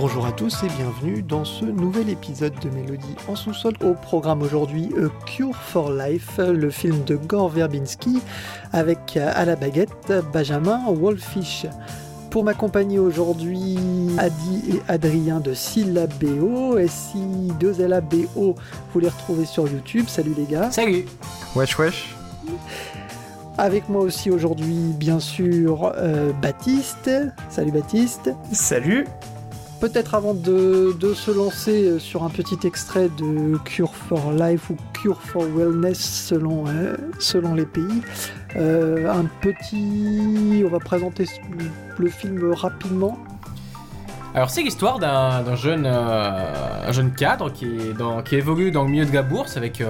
Bonjour à tous et bienvenue dans ce nouvel épisode de Mélodie en sous-sol. Au programme aujourd'hui Cure for Life, le film de Gore Verbinski avec à la baguette Benjamin Wolfish. Pour m'accompagner aujourd'hui, Adi et Adrien de Syllabéo. si 2 LABO, vous les retrouvez sur YouTube. Salut les gars. Salut. Wesh wesh. Avec moi aussi aujourd'hui, bien sûr, euh, Baptiste. Salut Baptiste. Salut. Peut-être avant de, se lancer euh, sur un petit extrait de Cure for Life ou Cure for Wellness selon, euh, selon les pays, euh, un petit... On va présenter le film rapidement. Alors c'est l'histoire d'un jeune, cadre qui, évolue dans le milieu de la bourse avec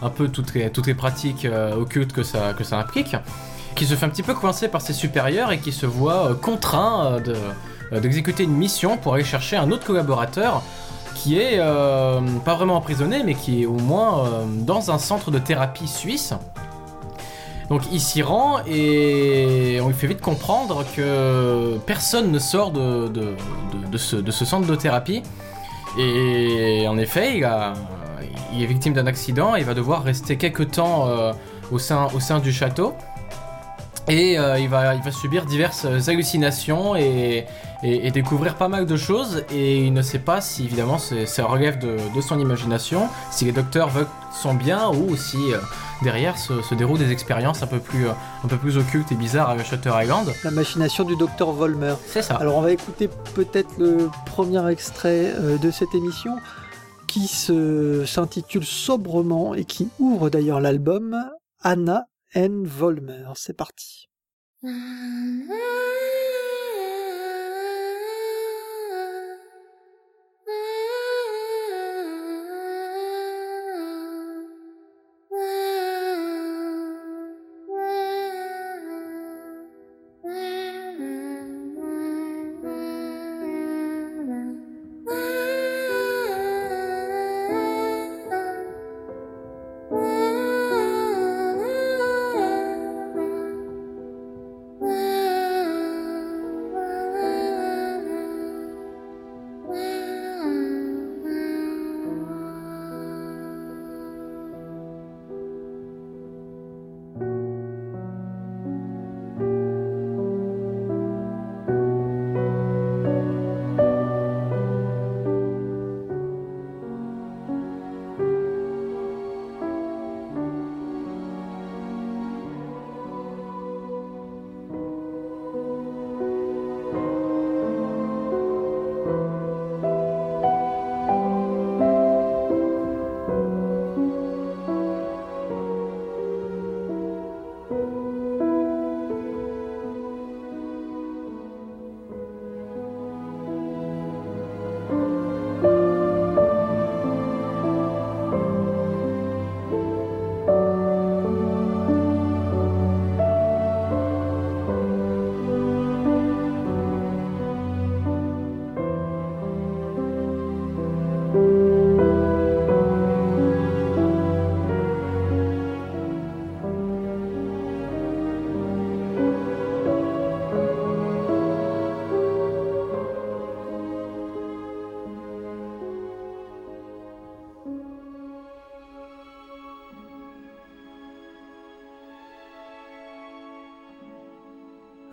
un peu toutes les, pratiques occultes que ça, que ça implique, qui se fait un petit peu coincer par ses supérieurs et qui se voit contraint de d'exécuter une mission pour aller chercher un autre collaborateur qui est euh, pas vraiment emprisonné, mais qui est au moins euh, dans un centre de thérapie suisse. Donc il s'y rend et on lui fait vite comprendre que personne ne sort de, de, ce, centre de thérapie. Et en effet, il, est victime d'un accident et il va devoir rester quelques temps au, sein, au sein du château. Et il, va, il va subir diverses hallucinations et, et, découvrir pas mal de choses. Et il ne sait pas si évidemment ça relève de, son imagination, si les docteurs veulent son bien ou si euh, derrière se, déroulent des expériences un peu plus, euh, un peu plus occultes et bizarres à Shutter Island. La machination du docteur Volmer. C'est ça. Alors on va écouter peut-être le premier extrait euh, de cette émission qui s'intitule sobrement et qui ouvre d'ailleurs l'album Anna N. Volmer. C'est parti.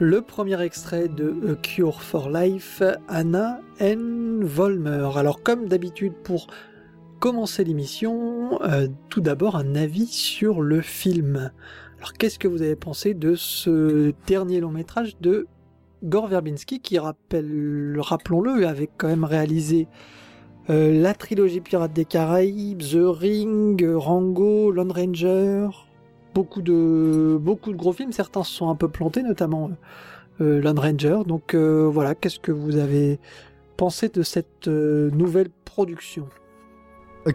le premier extrait de Cure for Life, Anna N. Volmer. Alors comme d'habitude pour commencer l'émission, euh, tout d'abord un avis sur le film. Alors qu'est-ce que vous avez pensé de ce dernier long métrage de Gore Verbinski qui rappelons-le, avait quand même réalisé euh, la trilogie Pirates des Caraïbes, The Ring, Rango, Lone Ranger, beaucoup de gros films. Certains se sont un peu plantés, notamment euh, Ranger. Donc euh, voilà, qu'est-ce que vous avez pensé de cette euh, nouvelle production?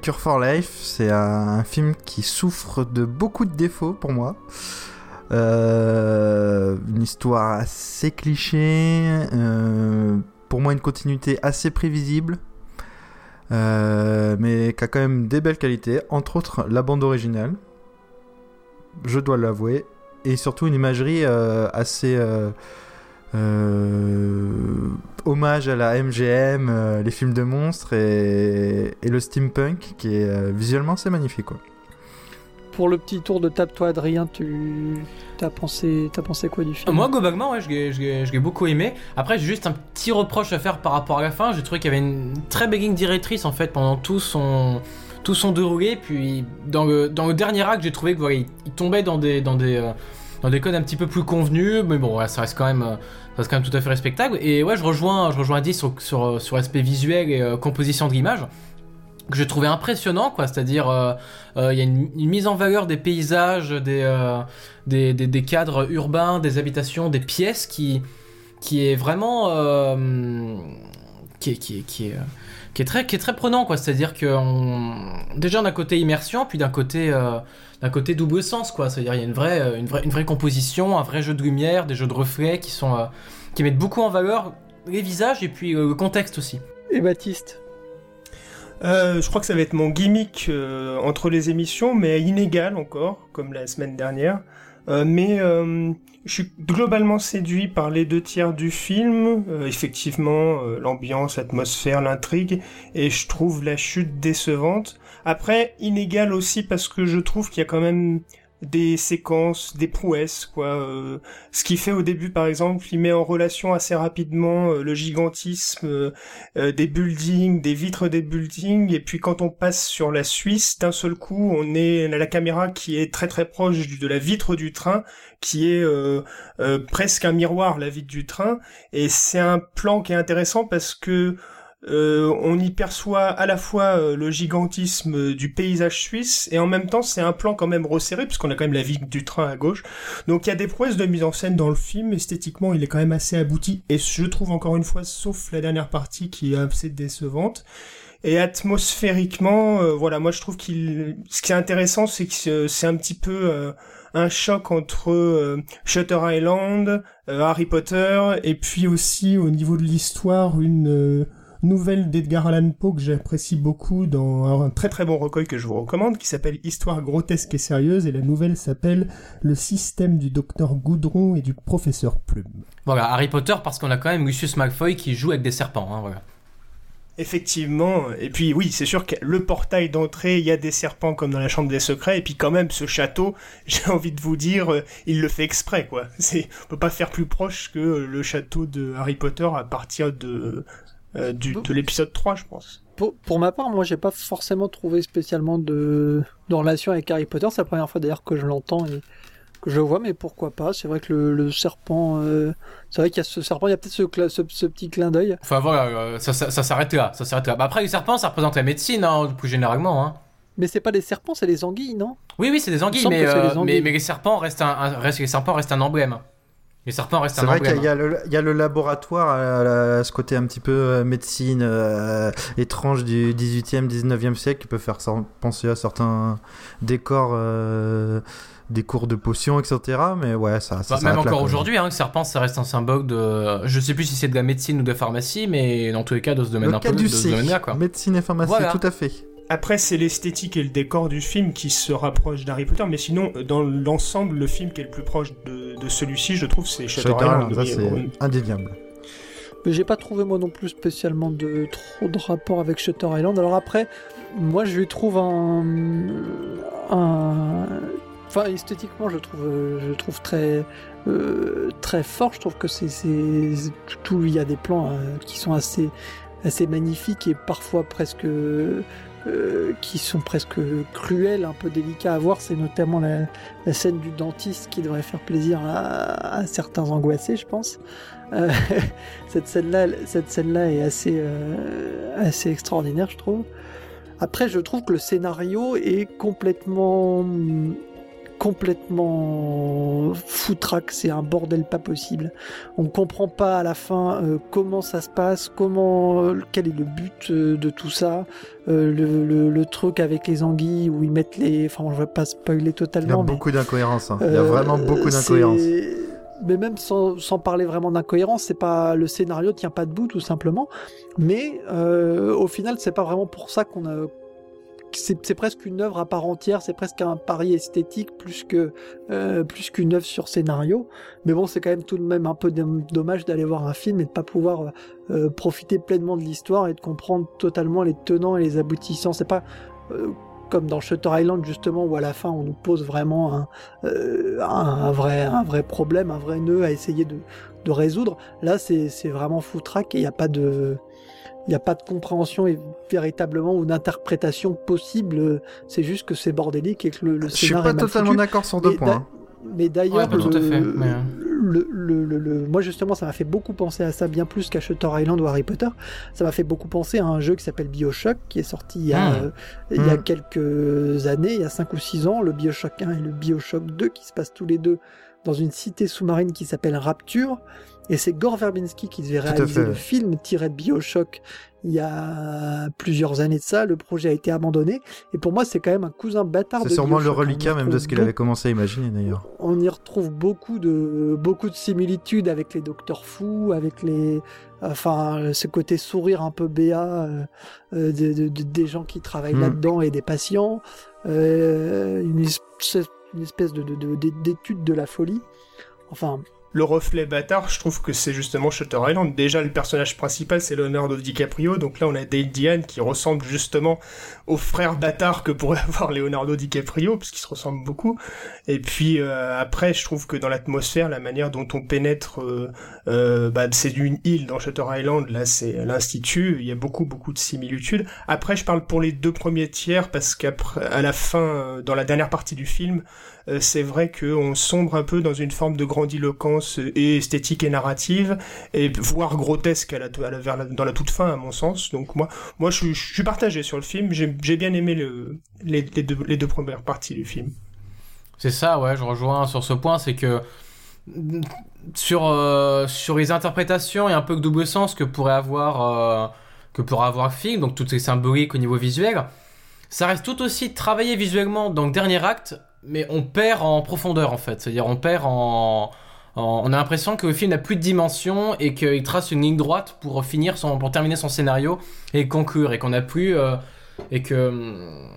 Cure for Life, c'est un film qui souffre de beaucoup de défauts pour moi. Euh, une histoire assez cliché. euh, pour moi, une continuité assez prévisible. mais qui a quand même des belles qualités. Entre autres, la bande originale. Je dois l'avouer. Et surtout, une imagerie euh, assez. euh, euh, hommage à la MGM, euh, les films de monstres et, et le steampunk qui est euh, visuellement c'est magnifique quoi. Pour le petit tour de table, toi, Adrien, tu as pensé, t'as pensé quoi du film? Moi, globalement, ouais, je l'ai- beaucoup aimé. Après, j'ai juste un petit reproche à faire par rapport à la fin. J'ai trouvé qu'il y avait une très ligne directrice en fait pendant tout son tout son déroulé. Puis dans le dans le dernier acte, j'ai trouvé que voilà, il, tombait dans des dans des euh, dans des codes un petit peu plus convenus. Mais bon, ouais, ça reste quand même euh, ça reste quand même tout à fait respectable. Et ouais, je rejoins je rejoins Andy sur sur sur l'aspect visuel et euh, composition de l'image que j'ai trouvé impressionnant quoi c'est à dire il y a une, mise en valeur des paysages des, euh, des, des, des cadres urbains des habitations des pièces qui qui est vraiment euh, qui est qui qui est euh, qui est très qui est très prenant quoi. C'est à dire que on... déjà d'un côté immersion puis d'un côté euh, d'un côté double sens quoi. C'est à dire il y a une vraie euh, une vraie une vraie composition un vrai jeu de lumière des jeux de reflets qui sont euh, qui mettent beaucoup en valeur les visages et puis euh, le contexte aussi. Et Baptiste? Euh, je crois que ça va être mon gimmick euh, entre les émissions, mais inégal encore, comme la semaine dernière. Euh, mais euh, je suis globalement séduit par les deux tiers du film. Euh, effectivement, euh, l'ambiance, l'atmosphère, l'intrigue, et je trouve la chute décevante. Après, inégal aussi parce que je trouve qu'il y a quand même des séquences, des prouesses, quoi. Euh, ce qui fait au début, par exemple, il met en relation assez rapidement euh, le gigantisme euh, euh, des buildings, des vitres des buildings, et puis quand on passe sur la Suisse, d'un seul coup, on est a la caméra qui est très très proche de la vitre du train, qui est presque un miroir, la vitre du train, et c'est un plan qui est intéressant parce que euh, on y perçoit à la fois euh, le gigantisme du paysage suisse et en même temps c'est un plan quand même resserré puisqu'on a quand même la vitre du train à gauche. Donc il y a des prouesses de mise en scène dans le film, esthétiquement il est quand même assez abouti et je trouve encore une fois sauf la dernière partie qui est assez décevante. Et atmosphériquement, euh, voilà, moi je trouve qu'il, ce qui est intéressant, c'est que c'est- c'est un petit peu euh, un choc entre euh, Shutter Island, euh, Harry Potter, et puis aussi au niveau de l'histoire une euh, nouvelle d'Edgar Allan Poe que j'apprécie beaucoup dans un très très bon recueil que je vous recommande, qui s'appelle Histoire grotesque et sérieuse, et la nouvelle s'appelle Le système du docteur Goudron et du professeur Plume. Voilà, Harry Potter parce qu'on a quand même Lucius Malfoy qui joue avec des serpents. Hein, voilà. Effectivement, et puis oui, c'est sûr que le portail d'entrée, il y a des serpents comme dans la chambre des secrets, et puis quand même, ce château, j'ai envie de vous dire, euh, il le fait exprès, quoi. C'est, on peut pas faire plus proche que le château de Harry Potter à partir de, euh, du, de l'épisode 3, je pense. pour, pour ma part, moi, j'ai pas forcément trouvé spécialement de, de relation avec Harry Potter. C'est la première fois d'ailleurs que je l'entends et que je le vois, mais pourquoi pas? C'est vrai que le, le serpent, euh, c'est vrai qu'il y a ce serpent, il y a peut-être ce, cla- ce, ce petit clin d'œil. Enfin voilà, euh, ça, ça, ça s'arrête là. Ça s'arrête là. Bah, après, les serpents, ça représente la médecine, hein, plus généralement. Hein. Mais c'est pas des serpents, c'est des anguilles, non? Oui, oui, c'est des Il anguilles, mais, euh, anguilles. mais, mais les serpents restent un, un- restent- les serpents restent un emblème. Les serpents restent C'est un vrai qu'il y, a le- il y a le laboratoire à, à ce côté un petit peu euh, médecine euh, étrange du 18e, 19e siècle qui peut faire penser à certains décors euh, des cours de potions, etc. Mais ouais, ça, ça Bah, même encore aujourd'hui, hein, serpent, ça reste un symbole de. Je sais plus si c'est de la médecine ou de la pharmacie, mais dans tous les cas, dans ce domaine Le un peu de ce domaine-là, quoi. médecine et pharmacie, Voilà. tout à fait. Après, c'est l'esthétique et le décor du film qui se rapprochent d'Harry Potter, mais sinon, dans l'ensemble, le film qui est le plus proche de, de celui-ci, je trouve, c'est Shutter ça c'est indéniable. Mais j'ai pas trouvé moi non plus spécialement de trop de rapport avec Shutter Island. Alors après, moi je lui trouve un, un... enfin esthétiquement je le trouve, je le trouve très euh, très fort. Je trouve que c'est c'est tout. Il y a des plans euh, qui sont assez assez magnifiques et parfois presque euh, qui sont presque cruels, un peu délicats à voir. C'est notamment la, scène du dentiste qui devrait faire plaisir à, à certains angoissés, je pense. Euh, cette scène-là, cette scène-là est assez, euh, assez extraordinaire, je trouve. Après, je trouve que le scénario est complètement, complètement foutraque, c'est un bordel pas possible. On comprend pas à la fin euh, comment ça se passe, comment, euh, quel est le but euh, de tout ça, le, le, le, truc avec les anguilles où ils mettent les, enfin je vais pas spoiler totalement. Il y a beaucoup d'incohérences. Hein. Il y a vraiment beaucoup d'incohérences. Mais même sans, sans parler vraiment d'incohérence, c'est pas le scénario tient pas debout tout simplement. Mais au final, c'est pas vraiment pour ça qu'on a c'est presque une œuvre à part entière, c'est presque un pari esthétique plus que euh, plus qu'une œuvre sur scénario. Mais bon, c'est quand même tout de même un peu dommage d'aller voir un film et de pas pouvoir euh, profiter pleinement de l'histoire et de comprendre totalement les tenants et les aboutissants. C'est pas euh, comme dans Shutter Island justement où à la fin on nous pose vraiment un, vrai un vrai problème, un vrai nœud à essayer de, de résoudre. Là, c'est vraiment foutraque et il n'y a pas de il n'y a pas de compréhension et véritablement ou d'interprétation possible. C'est juste que c'est bordélique et que le, le scénario. Je suis pas totalement d'accord sur deux points. Mais d'ailleurs, le, le, moi justement, ça m'a fait beaucoup penser à ça, bien plus qu'à Shutter Island ou Harry Potter. Ça m'a fait beaucoup penser à un jeu qui s'appelle Bioshock, qui est sorti il y a, hmm. euh, il y a hmm. quelques années, il y a 5 ou 6 ans, le Bioshock 1 et le Bioshock 2, qui se passent tous les deux dans une cité sous-marine qui s'appelle Rapture. Et c'est Gore Verbinski qui devait réaliser le film tiré de Bioshock il y a plusieurs années de ça. Le projet a été abandonné. Et pour moi, c'est quand même un cousin bâtard C'est sûrement le reliquat même de ce qu'il avait commencé à imaginer d'ailleurs. On y retrouve beaucoup de, beaucoup de similitudes avec les Docteurs Fous, avec les, enfin, ce côté sourire un peu béat euh, euh, des gens qui travaillent hmm. là-dedans et des patients. Euh, une, espèce de, d'étude de la folie. Enfin, le reflet bâtard, je trouve que c'est justement Shutter Island. Déjà, le personnage principal, c'est Leonardo DiCaprio. Donc là, on a Dale Diane qui ressemble justement au frère bâtard que pourrait avoir Leonardo DiCaprio, parce qu'ils se ressemblent beaucoup. Et puis euh, après, je trouve que dans l'atmosphère, la manière dont on pénètre, euh, euh, bah, c'est une île dans Shutter Island. Là, c'est l'institut. Il y a beaucoup, beaucoup de similitudes. Après, je parle pour les deux premiers tiers parce qu'après, à la fin, dans la dernière partie du film, euh, c'est vrai qu'on sombre un peu dans une forme de grandiloquence et esthétique et narrative, et voire grotesque à la, dans la toute fin, à mon sens. Donc moi, moi je, suis partagé sur le film, j'ai bien aimé le, les, deux, les deux premières parties du film. C'est ça, ouais, je rejoins sur ce point, c'est que sur, euh, sur les interprétations et un peu de double sens que pourrait avoir, euh, que pourrait avoir le film, donc toutes ces symboliques au niveau visuel, ça reste tout aussi travaillé visuellement dans le dernier acte mais on perd en profondeur en fait. C'est-à-dire on perd en, on a l'impression que le film n'a plus de dimension et qu'il trace une ligne droite pour finir son, pour terminer son scénario et conclure et qu'on a plus euh, et que hum,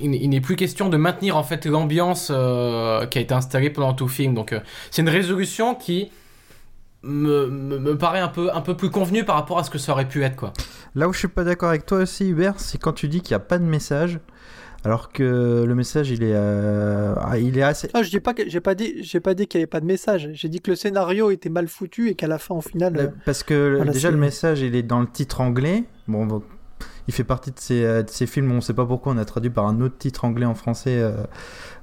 il, n'est plus question de maintenir en fait l'ambiance euh, qui a été installée pendant tout le film. Donc euh, c'est une résolution qui me, me, paraît un peu, un peu plus convenue par rapport à ce que ça aurait pu être quoi. Là où je suis pas d'accord avec toi aussi Hubert, c'est quand tu dis qu'il n'y a pas de message. Alors que le message, il est, euh, ah, il est assez. Ah, je dis pas que j'ai pas dit, j'ai pas dit qu'il n'y avait pas de message. J'ai dit que le scénario était mal foutu et qu'à la fin, au final. Euh, parce que déjà le message, il est dans le titre anglais. Bon, il fait partie de ces, euh, de ces films. On ne sait pas pourquoi on a traduit par un autre titre anglais en français,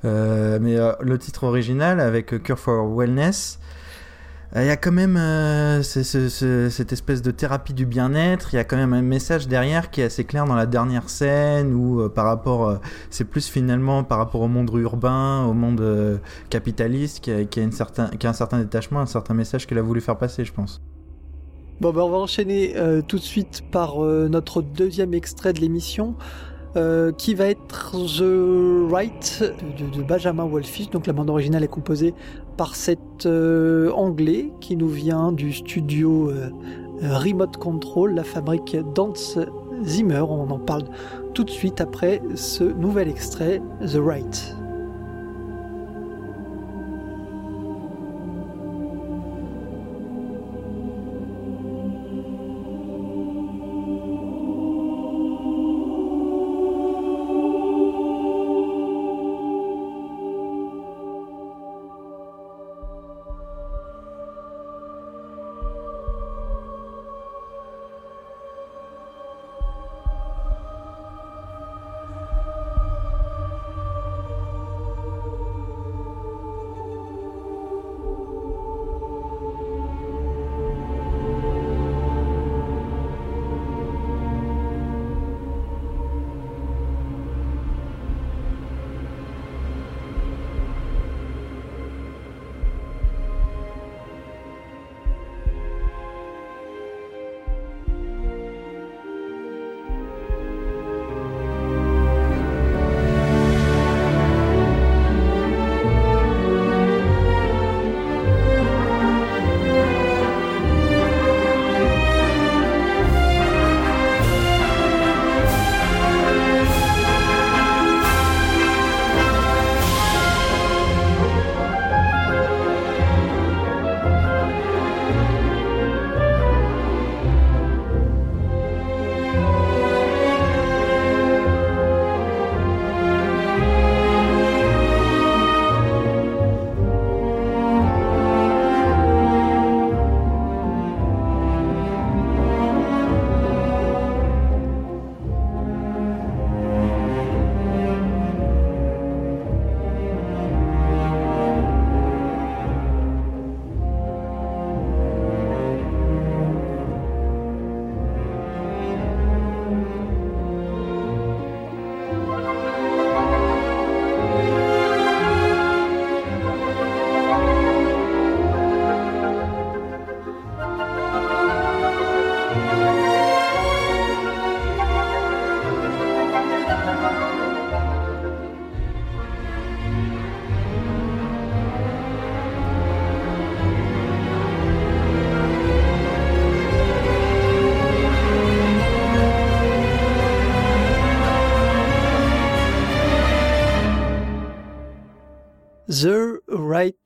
mais le titre original avec Cure for Wellness. Il y a quand même euh, cette espèce de thérapie du bien-être. Il y a quand même un message derrière qui est assez clair dans la dernière scène où euh, par rapport, euh, c'est plus finalement par rapport au monde urbain, au monde capitaliste, qui a, a un certain détachement, un certain message qu'elle a voulu faire passer, je pense. Bon, ben on va enchaîner tout de suite par notre deuxième extrait de l'émission. Qui va être The Right de, Benjamin Wolfish. Donc la bande originale est composée par cet euh, anglais qui nous vient du studio euh, Remote Control, la fabrique Dance Zimmer. On en parle tout de suite après ce nouvel extrait, The Right.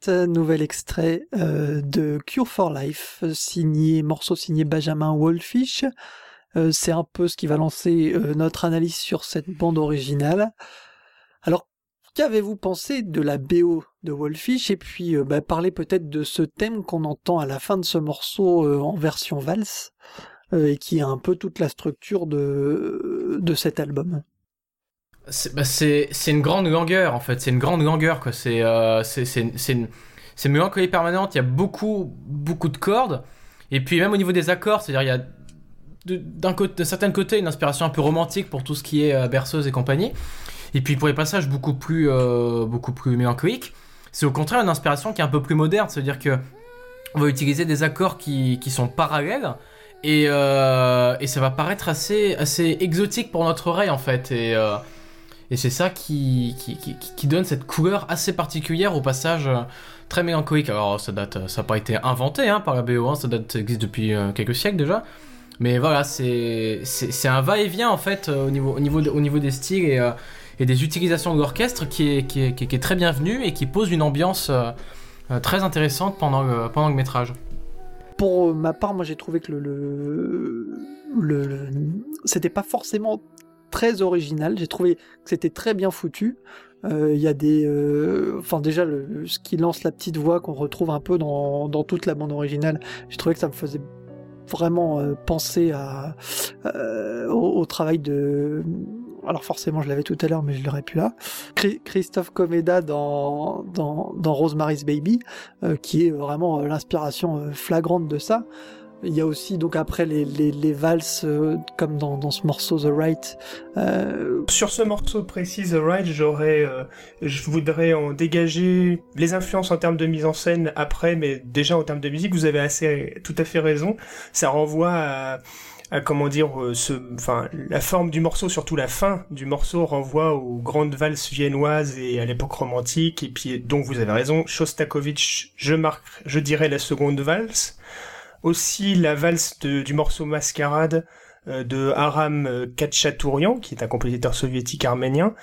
Nouvel extrait euh, de Cure for Life, signé, morceau signé Benjamin Wolfish. Euh, c'est un peu ce qui va lancer euh, notre analyse sur cette bande originale. Alors, qu'avez-vous pensé de la BO de Wolfish et puis bah, parler peut-être de ce thème qu'on entend à la fin de ce morceau en version valse et qui est un peu toute la structure de cet album bah, c'est une grande longueur en fait, c'est une grande longueur quoi. C'est euh, une, une mélancolie permanente. Il y a beaucoup beaucoup de cordes et puis même au niveau des accords, c'est-à-dire il y a d'un côté, de certains côtés, une inspiration un peu romantique pour tout ce qui est euh, berceuse et compagnie. Et puis pour les passages beaucoup plus euh, beaucoup plus mélancoliques, c'est au contraire une inspiration qui est un peu plus moderne. C'est-à-dire que on va utiliser des accords qui, qui sont parallèles. Et, euh, et ça va paraître assez, assez exotique pour notre oreille en fait. Et, et c'est ça qui, qui, donne cette couleur assez particulière au passage euh, très mélancolique. Alors ça date, ça n'a pas été inventé hein, par la BO, 1 ça, date, existe depuis euh, quelques siècles déjà. Mais voilà, c'est un va-et-vient en fait euh, au niveau, au niveau, au niveau des styles et, et des utilisations de l'orchestre qui est, qui, est, qui est, très bienvenue et qui pose une ambiance très intéressante pendant le, pendant le métrage. Pour ma part, moi j'ai trouvé que le, le c'était pas forcément très original. J'ai trouvé que c'était très bien foutu. Euh, il y a des, euh, enfin déjà le, ce qui lance la petite voix qu'on retrouve un peu dans, dans toute la bande originale. J'ai trouvé que ça me faisait vraiment euh, penser à, au, travail de alors forcément je l'avais tout à l'heure mais je l'aurais plus là Christophe Comeda dans dans, dans Rosemary's Baby qui est vraiment l'inspiration flagrante de ça il y a aussi donc après les, les, valses euh, comme dans, dans, ce morceau The Right. Euh... Sur ce morceau précis The Right, j'aurais, euh, je voudrais en dégager les influences en termes de mise en scène après, mais déjà en termes de musique, vous avez assez tout à fait raison. Ça renvoie à, à comment dire, ce, enfin la forme du morceau, surtout la fin du morceau renvoie aux grandes valses viennoises et à l'époque romantique. Et puis donc vous avez raison, Shostakovich, je marque, je dirais la seconde valse aussi la valse du morceau Mascarade euh, de Aram Kachatourian, qui est un compositeur soviétique arménien,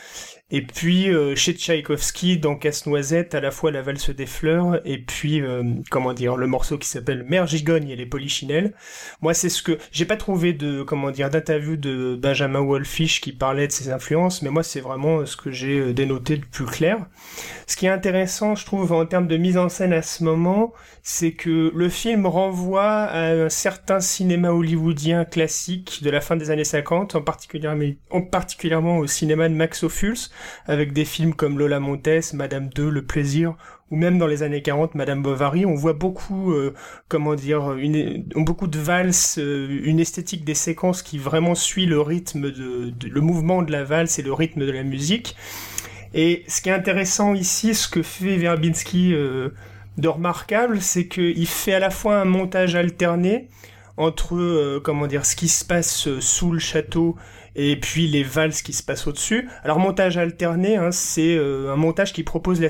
et puis euh, chez Tchaïkovski, dans Casse-Noisette, à la fois la valse des fleurs et puis euh, comment dire le morceau qui s'appelle Mère Gigogne et les polichinelles. Moi, c'est ce que j'ai pas trouvé de comment dire d'interview de Benjamin Wolfish qui parlait de ses influences, mais moi c'est vraiment ce que j'ai euh, dénoté de plus clair. Ce qui est intéressant, je trouve, en termes de mise en scène à ce moment, c'est que le film renvoie à un certain cinéma hollywoodien classique de la fin des années 50, en particulièrement, en particulièrement au cinéma de Max Ophuls avec des films comme Lola Montes, Madame 2, Le Plaisir, ou même dans les années 40, Madame Bovary, on voit beaucoup, euh, comment dire, beaucoup de valses, euh, une esthétique des séquences qui vraiment suit le rythme de, le mouvement de la valse et le rythme de la musique. Et ce qui est intéressant ici, ce que fait Verbinski euh, de remarquable, c'est qu'il fait à la fois un montage alterné entre, comment dire, ce qui se passe sous le château et puis les valses qui se passent au-dessus. Alors montage alterné, hein, c'est euh, un montage qui propose la,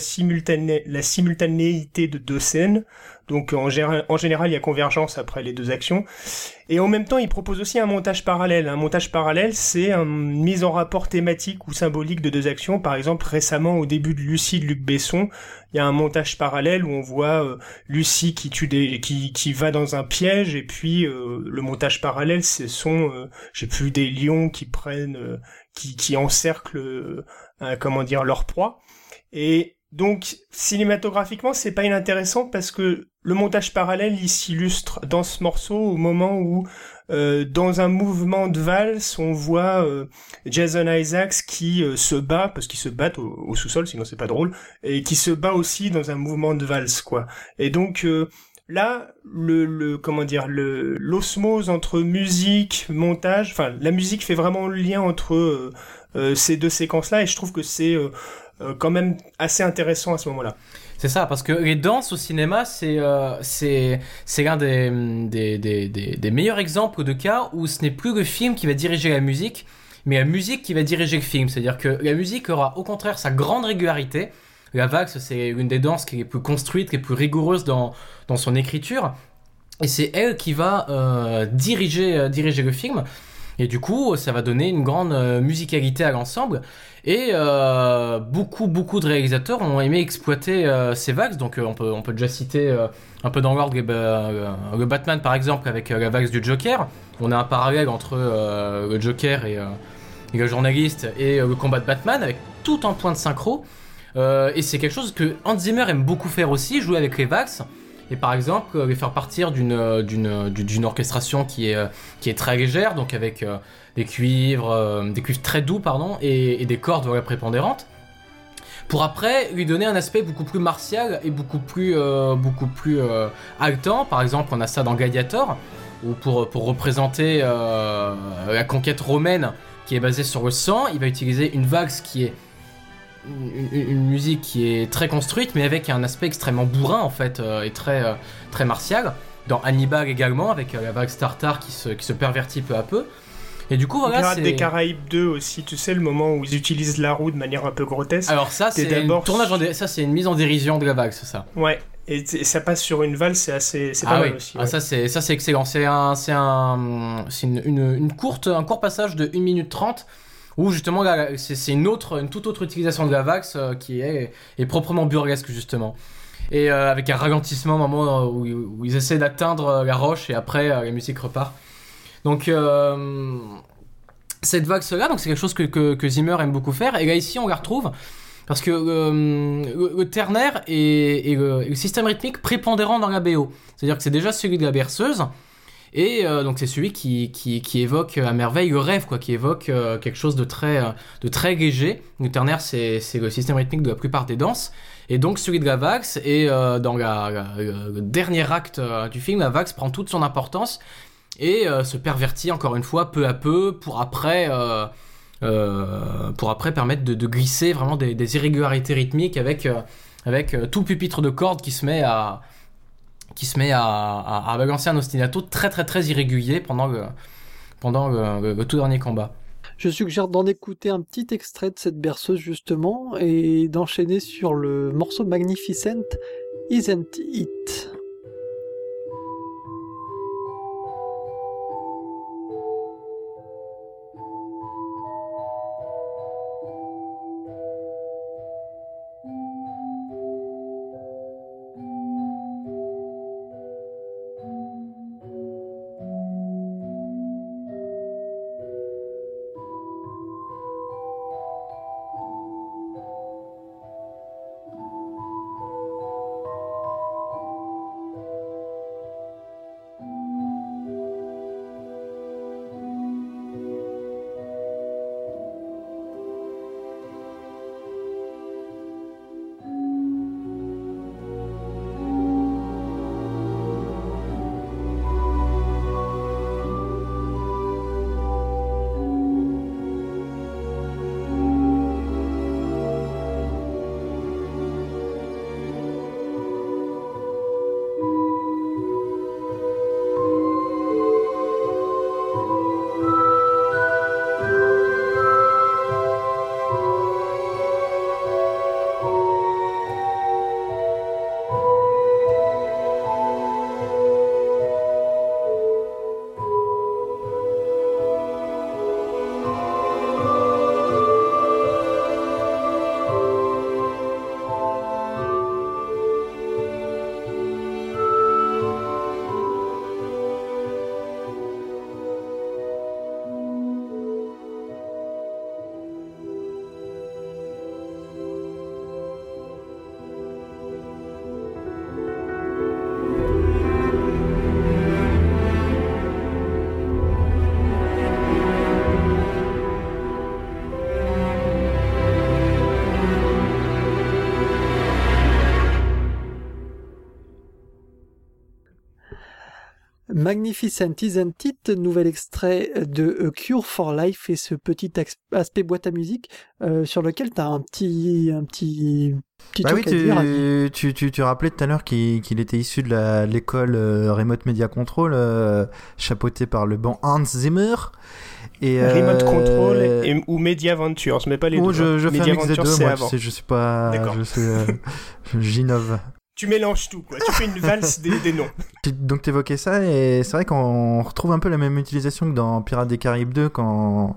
la simultanéité de deux scènes. Donc en, général, il y a convergence après les deux actions. Et en même temps, il propose aussi un montage parallèle. Un montage parallèle, c'est une mise en rapport thématique ou symbolique de deux actions. Par exemple, récemment, au début de Lucie de Luc Besson, il y a un montage parallèle où on voit euh, Lucie qui tue des, qui, qui va dans un piège, et puis euh, le montage parallèle, ce sont, euh, j'ai plus des lions qui prennent, qui, qui encerclent, comment dire, leur proie. Et donc cinématographiquement, c'est pas inintéressant parce que le montage parallèle il s'illustre dans ce morceau au moment où euh, dans un mouvement de valse, on voit euh, Jason Isaacs qui euh, se bat parce qu'il se bat au, sous-sol, sinon c'est pas drôle, et qui se bat aussi dans un mouvement de valse quoi. Et donc là, le, le comment dire, le l'osmose entre musique, montage, enfin la musique fait vraiment le lien entre ces deux séquences là, et je trouve que c'est quand même assez intéressant à ce moment-là. C'est ça, parce que les danses au cinéma, c'est euh, l'un des, des, des, meilleurs exemples de cas où ce n'est plus le film qui va diriger la musique, mais la musique qui va diriger le film. C'est-à-dire que la musique aura au contraire sa grande régularité. La valse, c'est une des danses qui est plus construite, qui est plus rigoureuse dans, dans son écriture. Et c'est elle qui va euh, diriger, diriger le film. Et du coup, ça va donner une grande euh, musicalité à l'ensemble. Et euh, beaucoup, beaucoup de réalisateurs ont aimé exploiter euh, ces vagues. Donc, on, peut, on peut déjà citer un peu dans l'ordre le Batman, par exemple, avec la vague du Joker. On a un parallèle entre le Joker et, et, le journaliste et le combat de Batman, avec tout un point de synchro. et c'est quelque chose que Hans Zimmer aime beaucoup faire aussi, jouer avec les vagues et par exemple les faire partir d'une d'une d'une orchestration qui est qui est très légère donc avec euh, des cuivres euh, des cuivres très doux pardon et, des cordes voilà, prépondérantes pour après lui donner un aspect beaucoup plus martial et beaucoup plus euh, beaucoup plus haletant. Par exemple on a ça dans Gladiator où pour pour représenter la conquête romaine qui est basée sur le sang il va utiliser une vague qui est une, musique qui est très construite, mais avec un aspect extrêmement bourrin en fait, euh, et très, euh, très martial. Dans Hannibal également, avec euh, la vague Startar qui se, qui se pervertit peu à peu. Et du coup, voilà. Pirates des Caraïbes 2 aussi, tu sais, le moment où ils utilisent la roue de manière un peu grotesque. Alors, ça, c'est tournage ça, c'est une mise en dérision de la vague, c'est ça. Ouais. Et, ça passe sur une valse, c'est assez, c'est pas ah mal aussi. Ah, ça c'est, ça c'est excellent. C'est un, c'est un, c'est une, une, une, courte, un court passage de 1 minute 30 où justement c'est une autre, une toute autre utilisation de la Vax euh, qui est, proprement burlesque justement. Et euh, avec un ralentissement au moment où, ils essaient d'atteindre euh, la roche et après la musique repart. Donc cette vague là, donc c'est quelque chose que, Zimmer aime beaucoup faire. Et là ici on la retrouve parce que le, ternaire est, le, système rythmique prépondérant dans la BO. C'est-à-dire que c'est déjà celui de la berceuse. Et euh, donc c'est celui qui, qui, évoque à merveille le rêve, quoi, qui évoque euh, quelque chose de très, euh, de très léger. Le ternaire, c'est le système rythmique de la plupart des danses. Et donc celui de la Vax, et dans le dernier acte du film, la Vax prend toute son importance et se pervertit encore une fois peu à peu pour après... pour après permettre de, glisser vraiment des, des, irrégularités rythmiques avec, avec tout pupitre de cordes qui se met à, qui se met à, balancer un ostinato très très très irrégulier pendant le, pendant le, tout dernier combat. Je suggère d'en écouter un petit extrait de cette berceuse justement et d'enchaîner sur le morceau Magnificent Isn't It? Magnificent Isn't It, nouvel extrait de Cure for Life et ce petit aspect boîte à musique euh, sur lequel tu as un petit, un petit, bah oui, tu, Tu, tu, tu, rappelais tout à l'heure qu'il était issu de l'école euh, Remote Media Control, euh, chapeauté par le banc Hans Zimmer. Et, Remote Control et, ou Media Ventures, mais pas les oh, deux. Je, hein. je fais un mix des deux, moi, je, sais, je suis pas. J'innove. tu mélanges tout, quoi. Tu fais une valse des, noms. Donc tu évoquais ça et c'est vrai qu'on retrouve un peu la même utilisation que dans Pirates des Caraïbes 2 quand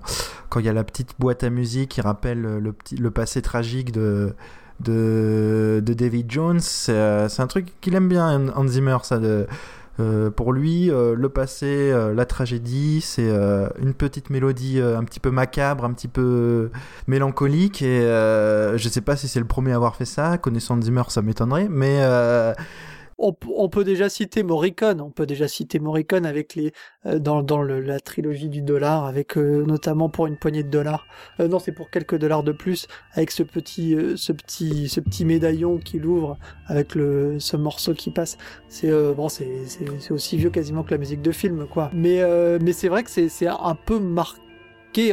quand il y a la petite boîte à musique qui rappelle le petit le passé tragique de de, David Jones. C'est euh, un truc qu'il aime bien Hans Zimmer ça de euh, pour lui, euh, le passé, euh, la tragédie, c'est une petite mélodie un petit peu macabre, un petit peu mélancolique. Et je sais pas si c'est le premier à avoir fait ça. Connaissant Zimmer, ça m'étonnerait. Mais on, peut déjà citer Morricone, on peut déjà citer Morricone avec les euh, dans, dans la trilogie du dollar, avec euh, notamment pour une poignée de dollars. Euh, non, c'est pour quelques dollars de plus, avec ce petit ce petit ce petit médaillon qui l'ouvre avec le ce morceau qui passe. C'est bon, c'est aussi vieux quasiment que la musique de film, quoi. Mais mais c'est vrai que c'est c'est un peu marqué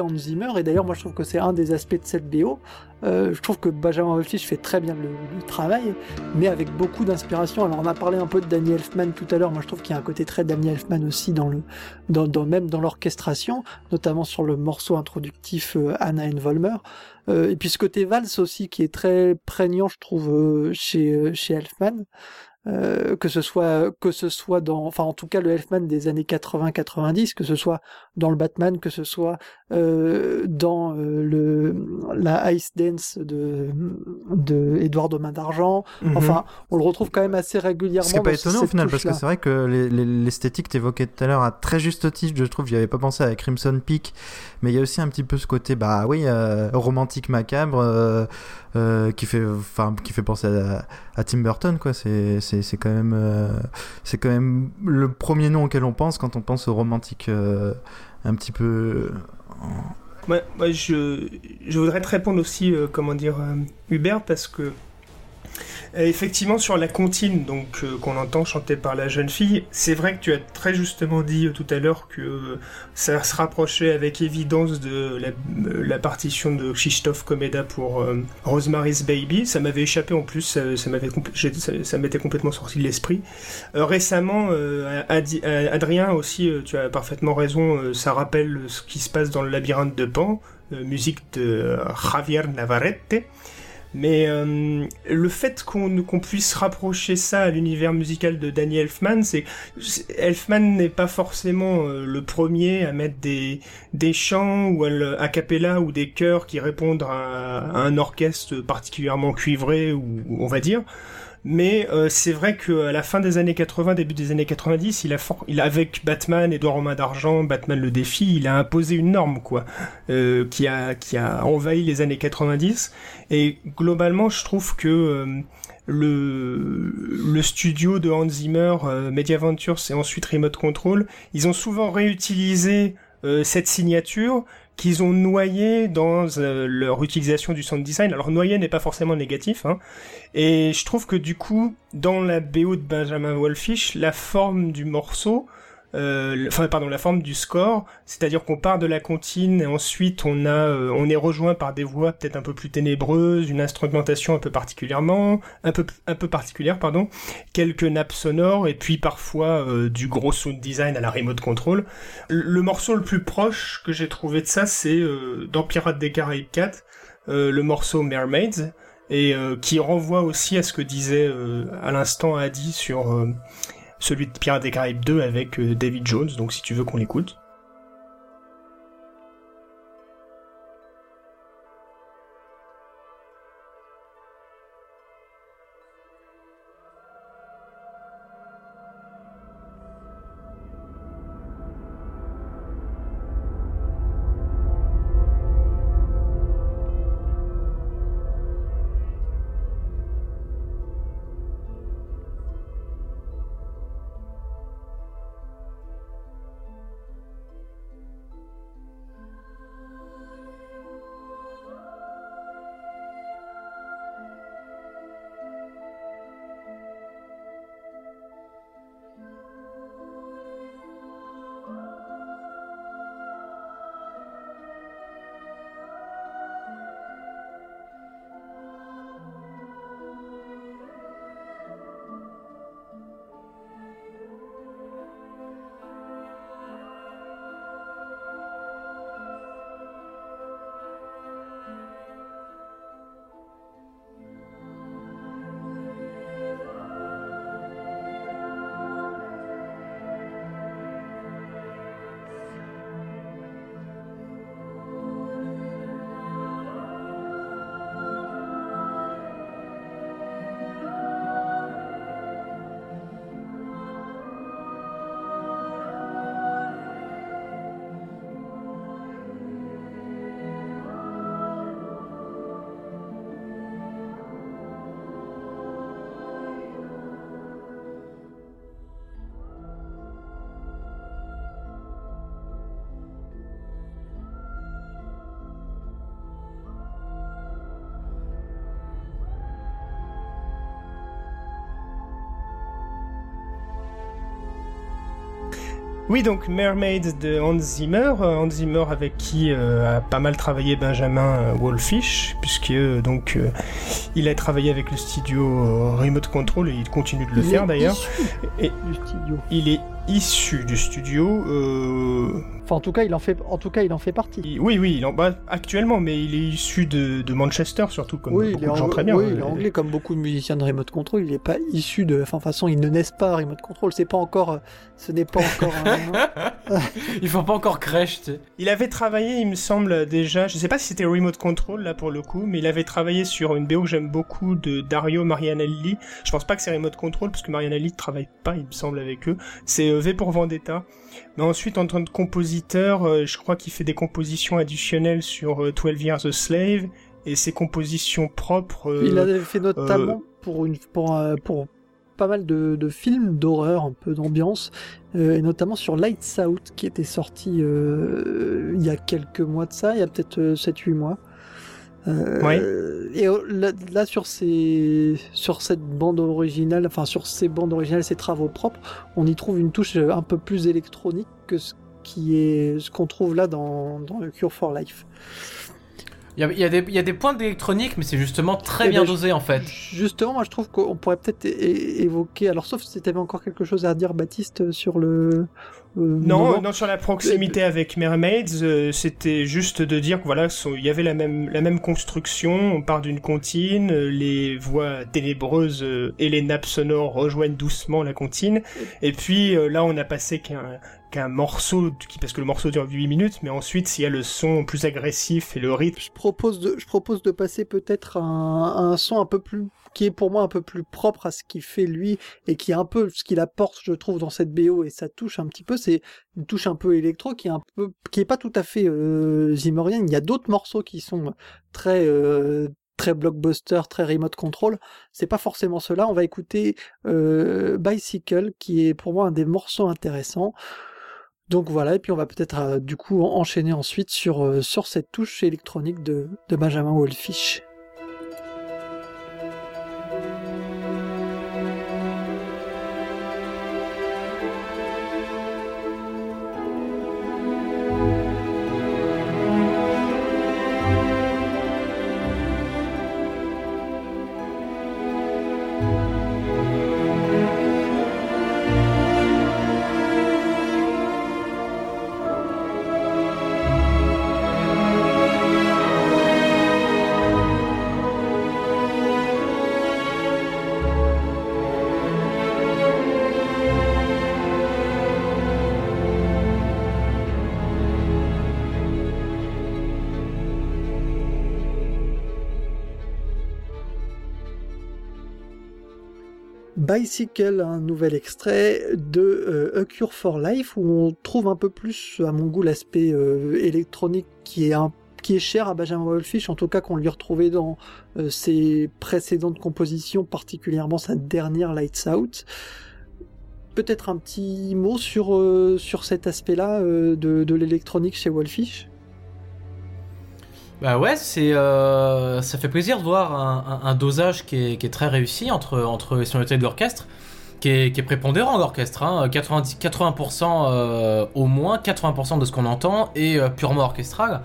Hans Zimmer et d'ailleurs moi je trouve que c'est un des aspects de cette BO euh, je trouve que Benjamin Wolfish fait très bien le, travail mais avec beaucoup d'inspiration. Alors on a parlé un peu de Danny Elfman tout à l'heure moi je trouve qu'il y a un côté très Danny Elfman aussi dans le dans, même dans l'orchestration notamment sur le morceau introductif euh, Anna and Volmer euh, et puis ce côté valse aussi qui est très prégnant je trouve chez chez Elfman euh, que ce soit que ce soit dans enfin en tout cas le Elfman des années 80-90 que ce soit dans le Batman que ce soit euh, dans euh, le la Ice Dance de de Edouard Main d'argent. Mhm. enfin on le retrouve quand même assez régulièrement c'est pas étonnant au final parce que c'est vrai que l'esthétique t'évoquais tout à l'heure à très juste titre je trouve j'y avais pas pensé avec Crimson Peak mais il y a aussi un petit peu ce côté bah oui romantique macabre qui fait enfin qui fait penser à, Tim Burton quoi. C'est c'est quand même euh, c'est quand même le premier nom auquel on pense quand on pense au romantique euh, un petit peu moi, je, je voudrais te répondre aussi comment dire Hubert parce que euh, effectivement, sur la comptine donc euh, qu'on entend chanter par la jeune fille, c'est vrai que tu as très justement dit euh, tout à l'heure que ça se rapprochait avec évidence de la, partition de Krzysztof Komeda pour Rosemary's Baby. Ça m'avait échappé en plus, ça, m'avait m'était complètement sorti de l'esprit. récemment, Adrien aussi, tu as parfaitement raison, ça rappelle ce qui se passe dans le labyrinthe de Pan, musique de Javier Navarrete. Mais euh, le fait qu'on puisse rapprocher ça à l'univers musical de Danny Elfman, c'est Elfman n'est pas forcément euh, le premier à mettre des, chants ou a cappella ou des chœurs qui répondent à, à, un orchestre particulièrement cuivré ou on va dire. Mais euh, c'est vrai qu'à la fin des années 80, début des années 90, il a, il avec Batman, Edouard Romain d'argent, Batman le défi, il a imposé une norme quoi, euh, qui a qui a envahi les années 90. Et globalement, je trouve que euh, le, le studio de Hans Zimmer, Media Ventures et ensuite Remote Control, ils ont souvent réutilisé cette signature qu'ils ont noyé dans euh, leur utilisation du sound design. Alors noyer n'est pas forcément négatif, hein. et je trouve que du coup, dans la BO de Benjamin Wolfish, la forme du morceau euh, enfin pardon, la forme du score, c'est-à-dire qu'on part de la comptine et ensuite on a, euh, on est rejoint par des voix peut-être un peu plus ténébreuses, une instrumentation un peu particulièrement, un peu, un peu particulière, pardon, quelques nappes sonores et puis parfois euh, du gros sound design à la remote control. Le, morceau le plus proche que j'ai trouvé de ça, c'est dans Pirates des Caraïbes 4, le morceau Mermaids et qui renvoie aussi à ce que disait à l'instant Adi sur celui de Pirates des Caraïbes 2 avec euh, David Jones, donc si tu veux qu'on l'écoute. Oui, donc Mermaid de Hans Zimmer. Euh, Hans Zimmer avec qui euh, a pas mal travaillé Benjamin euh, Wolfish, puisque donc il a travaillé avec le studio Remote Control et il continue de le faire d'ailleurs. Et du studio. Il est issu du studio. Euh... Enfin, en tout cas, il en fait, en tout cas, il en fait partie. Oui, oui, il en... bah, actuellement, mais il est issu de, de Manchester surtout, comme oui, beaucoup de gens très bien. Oui, il est anglais, comme beaucoup de musiciens de Remote Control. Il n'est pas issu de. Enfin, de toute façon, ils ne naissent pas à Remote Control. C'est pas encore. Ce n'est pas encore. un... Ils font pas encore crèche. Tu sais. Il avait travaillé, il me semble déjà. Je sais pas si c'était Remote Control là pour le coup, mais il avait travaillé sur une BO que j'aime beaucoup de Dario Marianelli. Je pense pas que c'est Remote Control parce que Marianelli ne travaille pas, il me semble, avec eux. C'est V pour Vendetta. Mais ensuite, en tant que compositeur, euh, je crois qu'il fait des compositions additionnelles sur 12 euh, Years a Slave et ses compositions propres. Euh, il avait fait notamment pour une pour, pour pas mal de, de films d'horreur, un peu d'ambiance, et notamment sur Lights Out qui était sorti il y a quelques mois de ça, il y a peut-être 7-8 mois. Euh, Et là, là, sur ces, sur cette bande originale, enfin sur ces bandes originales, ces travaux propres, on y trouve une touche un peu plus électronique que ce qui est ce qu'on trouve là dans, dans le Cure for Life. Il y, a, il, y a des, il y a des points d'électronique, mais c'est justement très Et bien ben, dosé en fait. Justement, moi je trouve qu'on pourrait peut-être évoquer, alors sauf si tu avais encore quelque chose à dire, Baptiste, sur le, euh, non, non, sur la proximité avec Mermaids, euh, c'était juste de dire que voilà, il y avait la même la même construction. On part d'une comptine, euh, les voix ténébreuses et les nappes sonores rejoignent doucement la comptine. Et puis là, on n'a passé qu'un qu'un morceau parce que le morceau dure 8 minutes, mais ensuite s'il y a le son plus agressif et le rythme. Je propose de je propose de passer peut-être un, un son un peu plus qui est pour moi un peu plus propre à ce qu'il fait lui et qui est un peu ce qu'il apporte, je trouve, dans cette BO et ça touche un petit peu. C'est une touche un peu électro qui est un peu, qui est pas tout à fait euh, zimmerienne. Il y a d'autres morceaux qui sont très euh, très blockbuster, très remote control. C'est pas forcément cela. On va écouter euh, Bicycle, qui est pour moi un des morceaux intéressants. Donc voilà, et puis on va peut-être euh, du coup enchaîner ensuite sur, euh, sur cette touche électronique de, de Benjamin Wolfish. Bicycle, un nouvel extrait de euh, A Cure for Life où on trouve un peu plus, à mon goût, l'aspect euh, électronique qui est qui est cher à Benjamin Wolfish, en tout cas qu'on lui retrouvait dans euh, ses précédentes compositions, particulièrement sa dernière Lights Out. Peut-être un petit mot sur, sur cet aspect-là de, de l'électronique chez Wolfish bah ouais, c'est euh, ça fait plaisir de voir un, dosage qui est, qui est, très réussi entre, entre les sonorités de l'orchestre, qui est, qui est prépondérant l'orchestre, hein, 90, 80% euh, au moins, 80% de ce qu'on entend est euh, purement orchestral.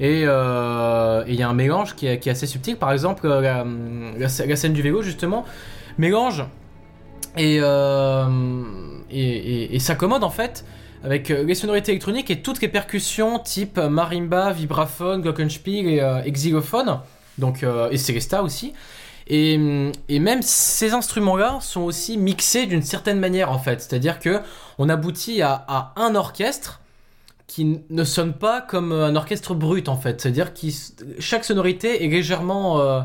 Et il euh, y a un mélange qui est, qui est, assez subtil, par exemple la, scène du vélo justement, mélange et, euh, et, et, et s'accommode en fait avec euh, les sonorités électroniques et toutes les percussions type marimba, vibraphone, glockenspiel et, euh, et xylophone, donc euh, et celesta aussi. Et, et, même ces instruments-là sont aussi mixés d'une certaine manière en fait, c'est-à-dire que on aboutit à, un orchestre qui ne sonne pas comme un orchestre brut en fait, c'est-à-dire que chaque sonorité est légèrement euh,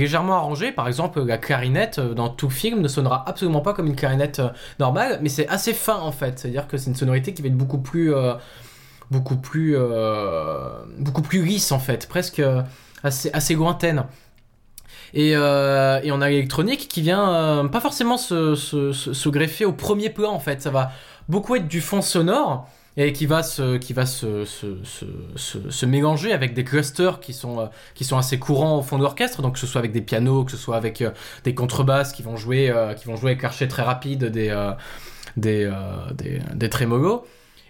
légèrement arrangé. Par exemple, la clarinette euh, dans tout film ne sonnera absolument pas comme une clarinette euh, normale, mais c'est assez fin en fait. C'est-à-dire que c'est une sonorité qui va être beaucoup plus, euh, beaucoup plus, beaucoup plus lisse en fait, presque assez, assez lointaine. Et, et, on a l'électronique qui vient pas forcément se, se, se, greffer au premier plan en fait. Ça va beaucoup être du fond sonore et qui va se, qui va se, se, se, se, mélanger avec des clusters qui sont, euh, qui sont assez courants au fond de l'orchestre, donc que ce soit avec des pianos, que ce soit avec euh, des contrebasses qui vont jouer, euh, qui vont jouer avec l'archet très rapide des, des, des, des.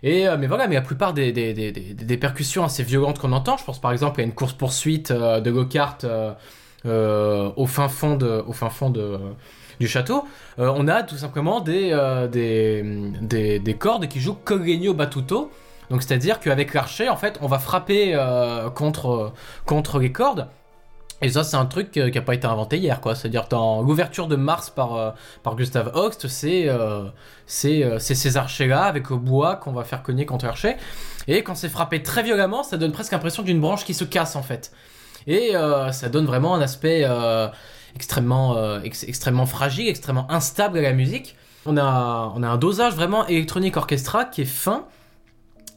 Et, mais voilà, mais la plupart des, des, des, des, percussions assez violentes qu'on entend, je pense par exemple à une course-poursuite de go-kart au fin fond, de, au fin fond de, du château, euh, on a tout simplement des, euh, des, des, des cordes qui jouent Col Battuto. Donc c'est-à-dire qu'avec l'archet, en fait, on va frapper euh, contre, contre les cordes. Et ça, c'est un truc qui n'a pas été inventé hier, quoi. C'est-à-dire dans l'ouverture de Mars par, par Gustave Hoxt, c'est euh, ces archers-là avec le bois qu'on va faire cogner contre l'archer. Et quand c'est frappé très violemment, ça donne presque l'impression d'une branche qui se casse, en fait. Et ça donne vraiment un aspect extrêmement, euh, ex- extrêmement fragile, extrêmement instable à la musique. On a, on a un dosage vraiment électronique orchestra qui est fin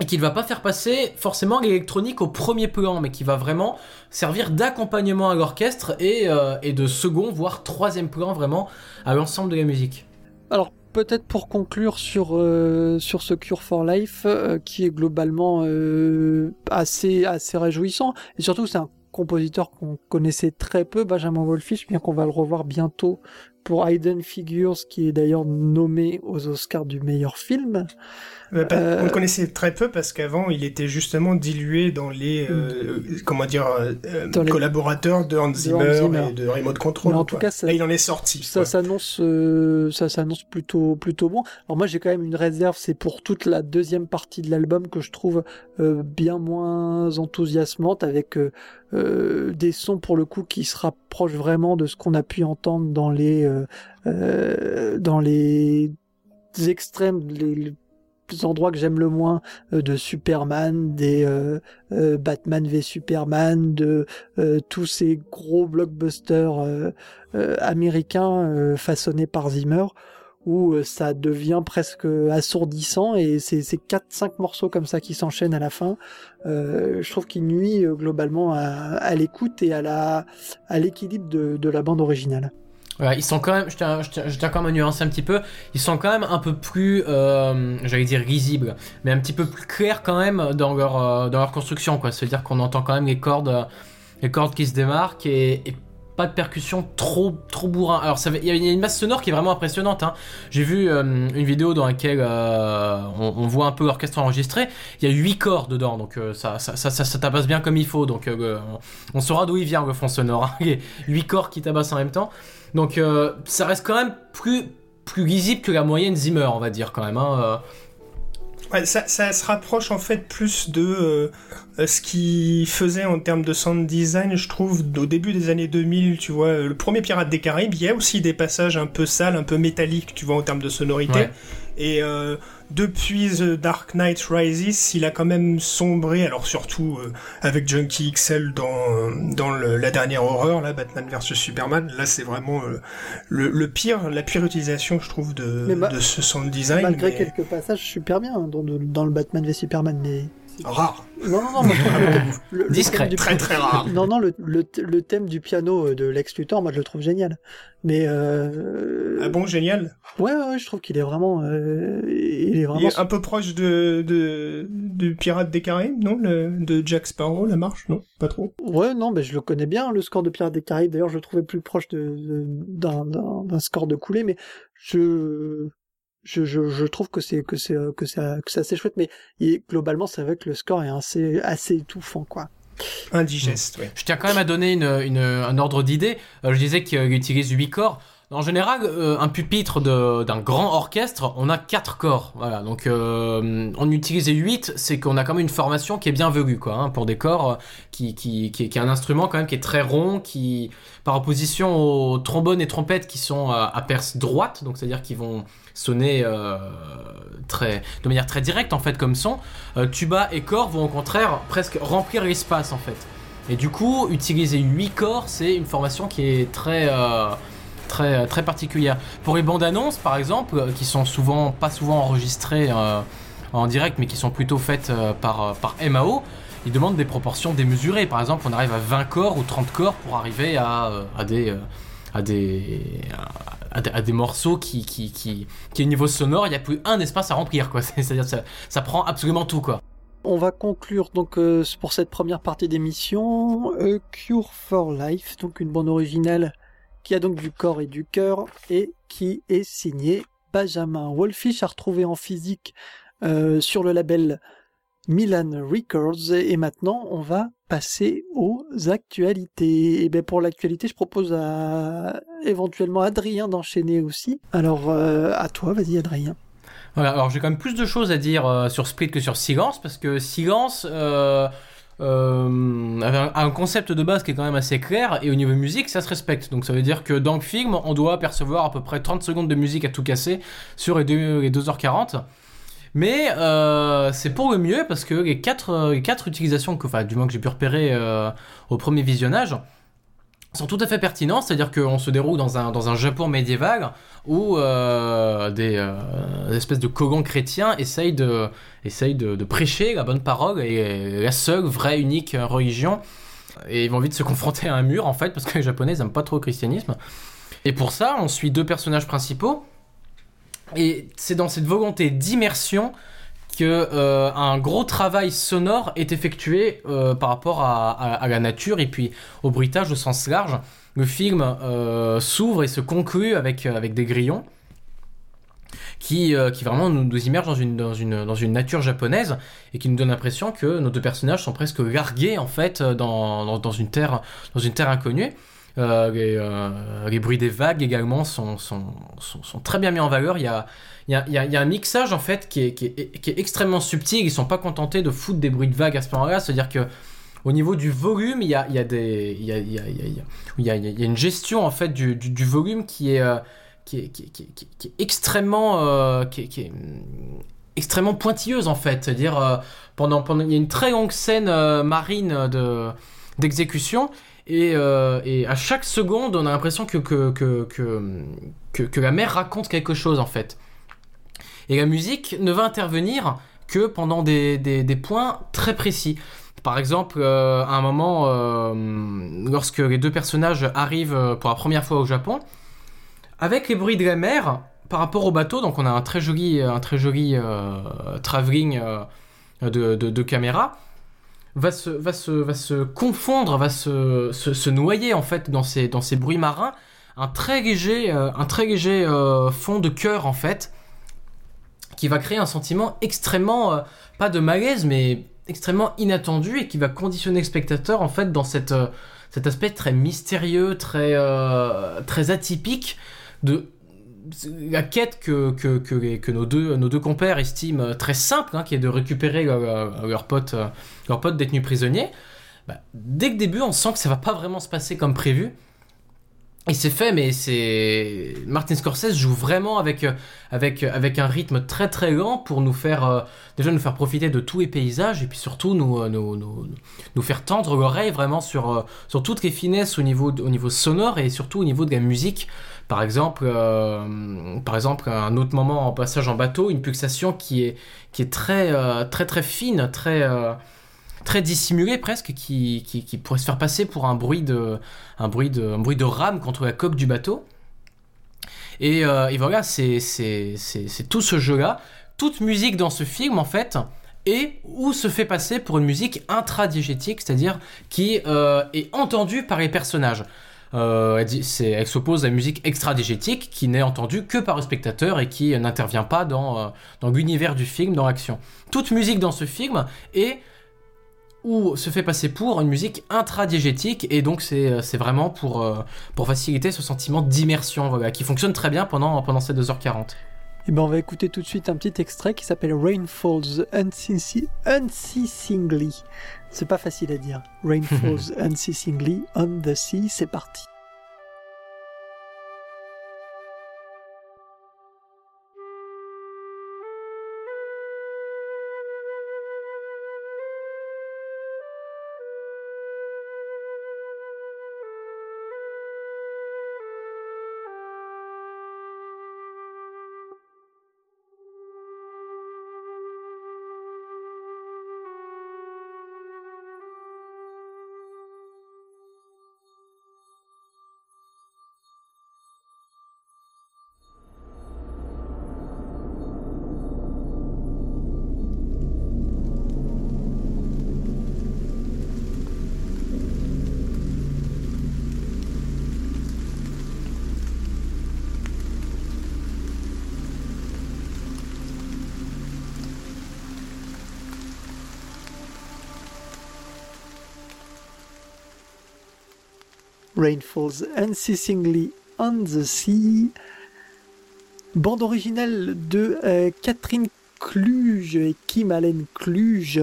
et qui ne va pas faire passer forcément l'électronique au premier plan, mais qui va vraiment servir d'accompagnement à l'orchestre et, euh, et de second, voire troisième plan vraiment à l'ensemble de la musique. Alors peut-être pour conclure sur euh, sur ce Cure for Life qui est globalement assez assez réjouissant et surtout c'est un compositeur qu'on connaissait très peu Benjamin Wolfish bien qu'on va le revoir bientôt pour Hidden Figures qui est d'ailleurs nommé aux Oscars du meilleur film. Euh, Euh, On le connaissait très peu parce qu'avant, il était justement dilué dans les, euh, comment dire, euh, euh, les- collaborateurs de Hans Zimmer, Zimmer. et de Remote Control. Mais en tout quoi. cas, ça- Là, il en est sorti. Ça s'annonce, euh, ça s'annonce plutôt, plutôt bon. Alors moi, j'ai quand même une réserve, c'est pour toute la deuxième partie de l'album que je trouve euh, bien moins enthousiasmante, avec euh, euh, des sons pour le coup qui se rapprochent vraiment de ce qu'on a pu entendre dans les, euh, euh, dans les extrêmes, les endroits que j'aime le moins euh, de Superman, des euh, euh, Batman v Superman, de tous ces gros blockbusters euh, euh, américain euh, façonné par Zimmer où ça devient presque assourdissant et c'est ces quatre cinq morceaux comme ça qui s'enchaînent à la fin. Euh, je trouve qu'il nuit globalement à, l'écoute et à l'équilibre de la bande originale Ouais, ils sont quand même, je tiens, je, tiens, je tiens quand même à nuancer un petit peu, ils sont quand même un peu plus, euh, j'allais dire risibles, mais un petit peu plus clairs quand même dans leur, euh, dans leur construction, quoi. C'est-à-dire qu'on entend quand même les cordes, euh, les cordes qui se démarquent et, et pas de percussion trop, trop bourrin. Alors, il y a une masse sonore qui est vraiment impressionnante, hein. J'ai vu euh, une vidéo dans laquelle euh, on, voit un peu l'orchestre enregistré. Il y a huit cordes dedans, donc euh, ça, ça, ça, ça, tabasse bien comme il faut. Donc, on, saura d'où il vient le fond sonore. hein. Huit cordes qui tabassent en même temps. Donc ça reste quand même plus plus lisible que la moyenne Zimmer, on va dire quand même. Hein. Ouais, ça, ça se rapproche en fait plus de euh, euh, ce qu'il faisait en termes de sound design, je trouve, au début des années 2000, tu vois. euh, Le premier Pirate des Caraïbes, il y a aussi des passages un peu sales, un peu métalliques, tu vois, en termes de sonorité. Ouais. Et euh, depuis The Dark Knight Rises, il a quand même sombré, alors surtout euh, avec Junkie XL dans, euh, dans le- la dernière horreur, là, Batman vs Superman. Là, c'est vraiment euh, le, le pire, la pire utilisation, je trouve, de, de ce sound design. malgré mais quelques passages super bien hein, dans, dans le Batman v Superman mais Rare. non non non moi, je trouve que le- le Discret, thème du- Très très rare. non non le, le, le thème du piano de Lex Luthor moi je le trouve génial mais euh, Ah bon, génial? ouais, ouais ouais, je trouve qu'il est vraiment euh, il est Il vraiment est un peu proche de, de, du Pirate des Caraïbes, non? Le, De Jack Sparrow, la marche, non? Pas trop? Ouais, non, mais je le connais bien, le score de Pirates des Caraïbes. D'ailleurs, je le trouvais plus proche de, de- d'un, d'un, d'un score de coulé, mais je, je, je, je trouve que c'est, que c'est, que c'est, que c'est assez chouette, mais il- globalement, c'est vrai que le score est assez, assez étouffant, quoi. Indigeste, ouais. Je tiens quand même à donner une, une- un ordre d'idée. Euh, je disais qu'il utilise 8 corps. En général, euh, un pupitre d'un grand orchestre, on a 4 corps. Voilà, donc euh, en utiliser 8, c'est qu'on a quand même une formation qui est bien velue, quoi, hein, pour des corps euh, qui, qui, qui, est- qui est un instrument quand même qui est très rond, qui, par opposition aux trombones et trompettes qui sont à, à perce droite, donc c'est-à-dire qu'ils vont sonner euh, de manière très directe en fait comme son, euh, tuba et corps vont au contraire presque remplir l'espace en fait. Et du coup, utiliser 8 corps, c'est une formation qui est très, euh, très, très particulière. Pour les bandes annonces, par exemple, qui sont souvent, pas souvent enregistrées en direct, mais qui sont plutôt faites par, MAO, ils demandent des proportions démesurées. Par exemple, on arrive à 20 corps ou 30 corps pour arriver à, à à des à, des morceaux qui, qui, qui, qui, au niveau sonore, il n'y a plus un espace à remplir, quoi. C'est-à-dire ça, ça prend absolument tout, quoi. On va conclure donc euh, pour cette première partie d'émission Cure for Life, donc une bande originale qui a donc du corps et du cœur et qui est signée Benjamin Wolfish à retrouver en physique euh, sur le label Milan Records et maintenant on va passer aux actualités. Et bien pour l'actualité, je propose à éventuellement Adrien d'enchaîner aussi. Alors euh, à toi, vas-y Adrien. Alors j'ai quand même plus de choses à dire euh, sur Split que sur Silence, parce que Silence euh, euh, avait un, concept de base qui est quand même assez clair, et au niveau musique, ça se respecte. Donc ça veut dire que dans le film, on doit percevoir à peu près 30 secondes de musique à tout casser sur les, 2, les 2h40. Mais c'est pour le mieux parce que les 4, les quatre utilisations, que, enfin, du moins que j'ai pu repérer au premier visionnage, sont tout à fait pertinents, c'est-à-dire qu'on se déroule dans un, Japon médiéval où euh, des, euh, espèces de cogons chrétiens essayent, de, essayent de, prêcher la bonne parole et la seule vraie unique religion. Et ils vont vite se confronter à un mur en fait, parce que les Japonais n'aiment pas trop le christianisme. Et pour ça, on suit deux personnages principaux. Et c'est dans cette volonté d'immersion que euh, un gros travail sonore est effectué euh, par rapport à, la nature et puis au bruitage au sens large. Le film euh, s'ouvre et se conclut avec, avec des grillons qui, qui vraiment nous, nous immergent dans une, dans, une, dans une nature japonaise et qui nous donne l'impression que nos deux personnages sont presque largués en fait dans, dans, une, terre, dans une terre inconnue. Les, bruits des vagues également sont, sont, sont, très bien mis en valeur. Il y a, il y a, un mixage en fait qui est, qui est, extrêmement subtil. Ils sont pas contentés de foutre des bruits de vagues à ce moment-là. C'est-à-dire que au niveau du volume, il y a, il y a il y a, il y a, il y a, il y a une gestion en fait du, du, volume qui est, qui est, qui est, qui est, extrêmement, qui est, extrêmement pointilleuse en fait. C'est-à-dire pendant, pendant, il y a une très longue scène marine de d'exécution et, et, à chaque seconde, on a l'impression que la mer raconte quelque chose en fait. Et la musique ne va intervenir que pendant des, points très précis. Par exemple, euh, à un moment, euh, lorsque les deux personnages arrivent euh, pour la première fois au Japon, avec les bruits de la mer par rapport au bateau, donc on a un très joli, un travelling de, de, caméra, va se, va, se, va se confondre, va se, se, noyer en fait dans ces, dans ces bruits marins, un très léger, un très léger fond de cœur en fait, qui va créer un sentiment extrêmement, euh, pas de malaise, mais extrêmement inattendu et qui va conditionner le spectateur en fait dans cette, euh, cet aspect très mystérieux, très, euh, très atypique de la quête que, que, que, nos, deux, nos deux compères estiment très simple, hein, qui est de récupérer leur, leur pote, leur pote détenu prisonnier. Bah, dès le début, on sent que ça va pas vraiment se passer comme prévu. Et c'est fait, mais c'est Martin Scorsese joue vraiment avec avec avec un rythme très très lent pour nous faire euh, déjà nous faire profiter de tous les paysages et puis surtout nous euh, nous, nous, nous faire tendre l'oreille vraiment sur euh, sur toutes les finesses au niveau au niveau sonore et surtout au niveau de la musique. Par exemple, par exemple un autre moment en passage en bateau, une pulsation qui est qui est très très très fine, très très dissimulé presque, qui, qui, pourrait se faire passer pour un bruit de, un bruit de, un bruit de rame contre la coque du bateau. Et, euh, et voilà, c'est tout ce jeu-là. Toute musique dans ce film, en fait, et ou se fait passer pour une musique intradiégétique, c'est-à-dire qui euh, est entendue par les personnages. Euh, elle, elle s'oppose à une musique extra-diégétique qui n'est entendue que par le spectateur et qui n'intervient pas dans, euh, dans l'univers du film, dans l'action. Toute musique dans ce film est ou se fait passer pour une musique intradiégétique et donc c'est euh, vraiment pour, faciliter ce sentiment d'immersion voilà, qui fonctionne très bien pendant, ces 2h40. Et ben on va écouter tout de suite un petit extrait qui s'appelle Rain Falls Unceasingly. C'est pas facile à dire. Rain Falls Unceasingly on the Sea, c'est parti. Rain Falls Unceasingly on the Sea. Bande originale de euh, Catherine Cluge et Kim Allen Cluge.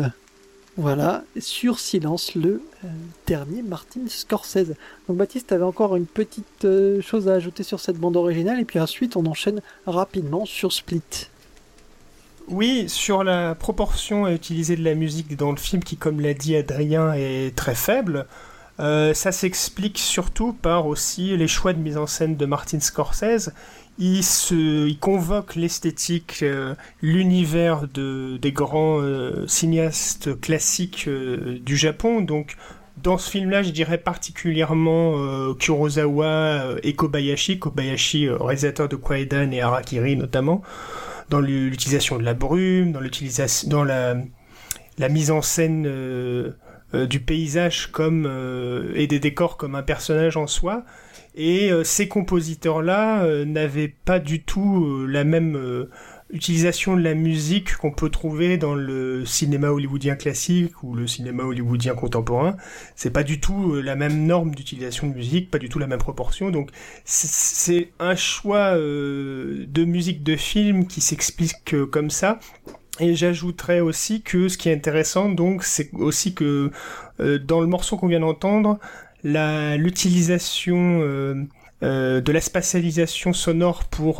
Voilà, sur silence, le euh, dernier Martin Scorsese. Donc Baptiste avait encore une petite euh, chose à ajouter sur cette bande originale, et puis ensuite on enchaîne rapidement sur Split. Oui, sur la proportion à utiliser de la musique dans le film, qui comme l'a dit Adrien est très faible, euh, ça s'explique surtout par aussi les choix de mise en scène de Martin Scorsese. Il, convoque l'esthétique, euh, l'univers de, des grands euh, cinéastes classiques du Japon. Donc, dans ce film-là, je dirais particulièrement Kurosawa et Kobayashi. Kobayashi, réalisateur de Kwaidan et Harakiri notamment, dans l'utilisation de la brume, dans, la mise en scène euh, du paysage comme euh, et des décors comme un personnage en soi. Et euh, ces compositeurs-là n'avaient pas du tout la même utilisation de la musique qu'on peut trouver dans le cinéma hollywoodien classique ou le cinéma hollywoodien contemporain. C'est pas du tout la même norme d'utilisation de musique, pas du tout la même proportion. Donc c'est un choix de musique de film qui s'explique comme ça et j'ajouterais aussi que ce qui est intéressant, donc, c'est aussi que euh, dans le morceau qu'on vient d'entendre, l'utilisation euh, euh, de la spatialisation sonore pour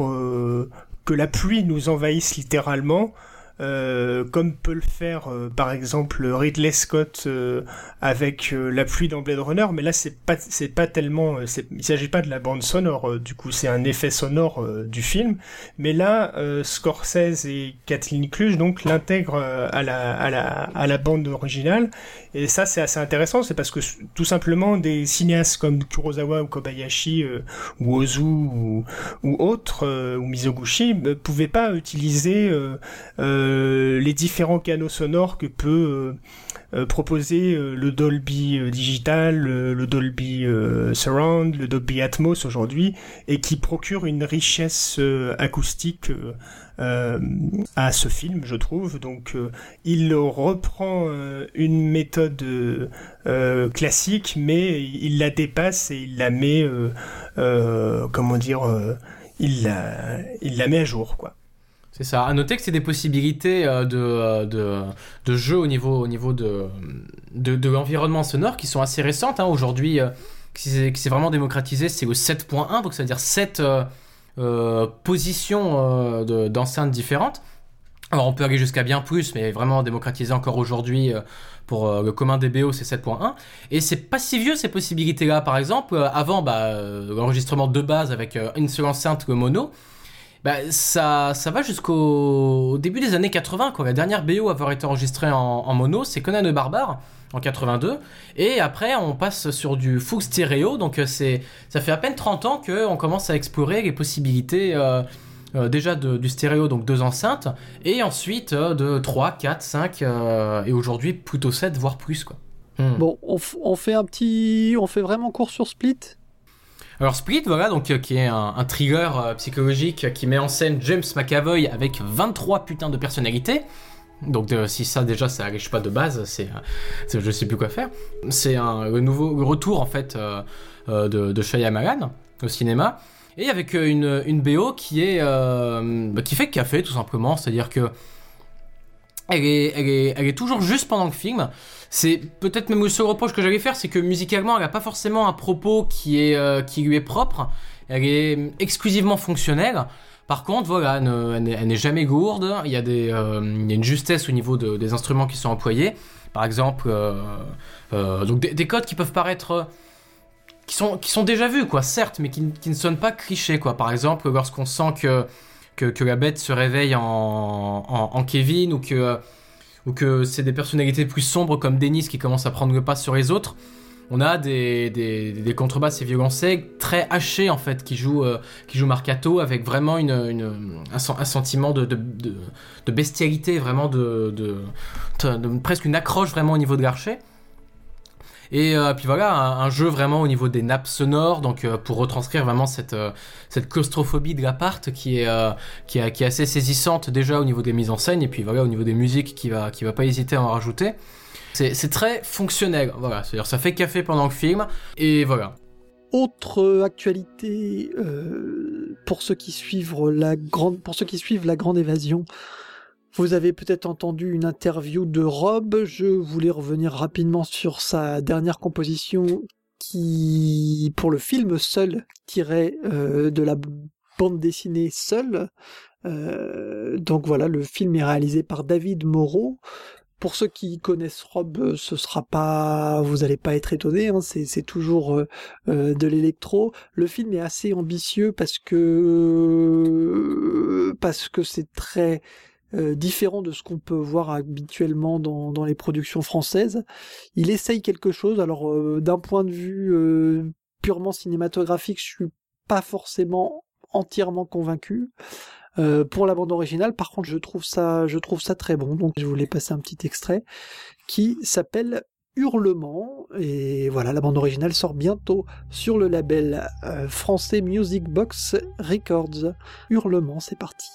que la pluie nous envahisse littéralement, euh, comme peut le faire euh, par exemple Ridley Scott euh, avec la pluie dans Blade Runner, mais là c'est pas c'est pas tellement il s'agit pas de la bande sonore du coup c'est un effet sonore du film, mais là Scorsese et Kathleen Cluge donc l'intègrent à la à la à la bande originale. Et ça c'est assez intéressant c'est parce que tout simplement des cinéastes comme Kurosawa ou Kobayashi ou Ozu ou, ou autres ou Mizoguchi ne pouvaient pas utiliser euh, les différents canaux sonores que peut euh, euh, proposer le Dolby Digital, le Dolby Surround, le Dolby Atmos aujourd'hui, et qui procure une richesse acoustique à ce film, je trouve. Donc, il reprend une méthode classique, mais il la dépasse et il la met, comment dire, il la met à jour, quoi. C'est ça. À noter que c'est des possibilités euh, de, euh, de, de, jeu au niveau, au niveau de, de, l'environnement sonore qui sont assez récentes. Hein. Aujourd'hui, euh, qui s'est vraiment démocratisé, c'est le 7.1, donc ça veut dire 7 positions d'enceintes différentes. Alors on peut aller jusqu'à bien plus, mais vraiment démocratisé encore aujourd'hui pour le commun des BO, c'est 7.1. Et c'est pas si vieux ces possibilités-là. Par exemple, avant, bah, l'enregistrement de base avec une seule enceinte, le mono, bah, ça, va jusqu'au début des années 80, quoi. La dernière BO à avoir été enregistrée en, mono, c'est Conan le Barbare en 82. Et après, on passe sur du full stéréo. Donc, euh, c'est, ça fait à peine 30 ans qu'on commence à explorer les possibilités euh, euh, déjà de, du stéréo, donc deux enceintes, et ensuite de 3, 4, 5, et aujourd'hui plutôt 7, voire plus, quoi. Hmm. Bon, on, on, fait un petit. On fait vraiment court sur Split alors Split, voilà, donc euh, qui est un, un thriller euh, psychologique qui met en scène James McAvoy avec 23 putains de personnalités. Donc si ça déjà ça arrive pas de base, c'est, je sais plus quoi faire. C'est un nouveau retour en fait euh, de, de Shyamalan au cinéma et avec une, une BO bah, qui fait café tout simplement, c'est-à-dire que elle est, toujours juste pendant le film. C'est peut-être même le seul reproche que j'allais faire, c'est que musicalement, elle n'a pas forcément un propos euh, qui lui est propre. Elle est exclusivement fonctionnelle. Par contre, voilà, elle, n'est jamais gourde. Il y a, des, euh, il y a une justesse au niveau de, des instruments qui sont employés. Par exemple, euh, donc des, codes qui peuvent paraître qui sont, qui sont déjà vus, quoi, certes, mais qui, qui ne sonnent pas clichés, quoi. Par exemple, lorsqu'on sent que, que, la bête se réveille en, Kevin ou que ou que c'est des personnalités plus sombres comme Denis qui commencent à prendre le pas sur les autres. On a des, des, contrebasses et violoncelles très hachées en fait qui jouent, euh, qui jouent Marcato avec vraiment une, un, sentiment de, de, de, bestialité, vraiment de, presque une accroche vraiment au niveau de l'archer. Et euh, puis voilà, un, jeu vraiment au niveau des nappes sonores, donc euh, pour retranscrire vraiment cette, euh, cette claustrophobie de l'appart qui est, qui, est, assez saisissante déjà au niveau des mises en scène, et puis voilà, au niveau des musiques qui va, qui va pas hésiter à en rajouter. C'est très fonctionnel, voilà, c'est-à-dire ça fait café pendant le film, et voilà. autre actualité pour ceux qui suivent la grande, pour ceux qui suivent la grande évasion. Vous avez peut-être entendu une interview de Rob. Je voulais revenir rapidement sur sa dernière composition qui, pour le film Seul, tirait de la bande dessinée Seul. donc voilà, le film est réalisé par David Moreau. Pour ceux qui connaissent Rob, euh, ce sera pas, vous allez pas être étonnés, hein, c'est toujours euh, euh, de l'électro. Le film est assez ambitieux parce que parce que c'est très différent de ce qu'on peut voir habituellement dans, les productions françaises. Il essaye quelque chose. Alors d'un point de vue purement cinématographique, je suis pas forcément entièrement convaincu. Euh, pour la bande originale, par contre, je trouve ça, je trouve ça très bon. Donc, je voulais passer un petit extrait qui s'appelle Hurlement. Et voilà, la bande originale sort bientôt sur le label euh, français Music Box Records. Hurlement, c'est parti.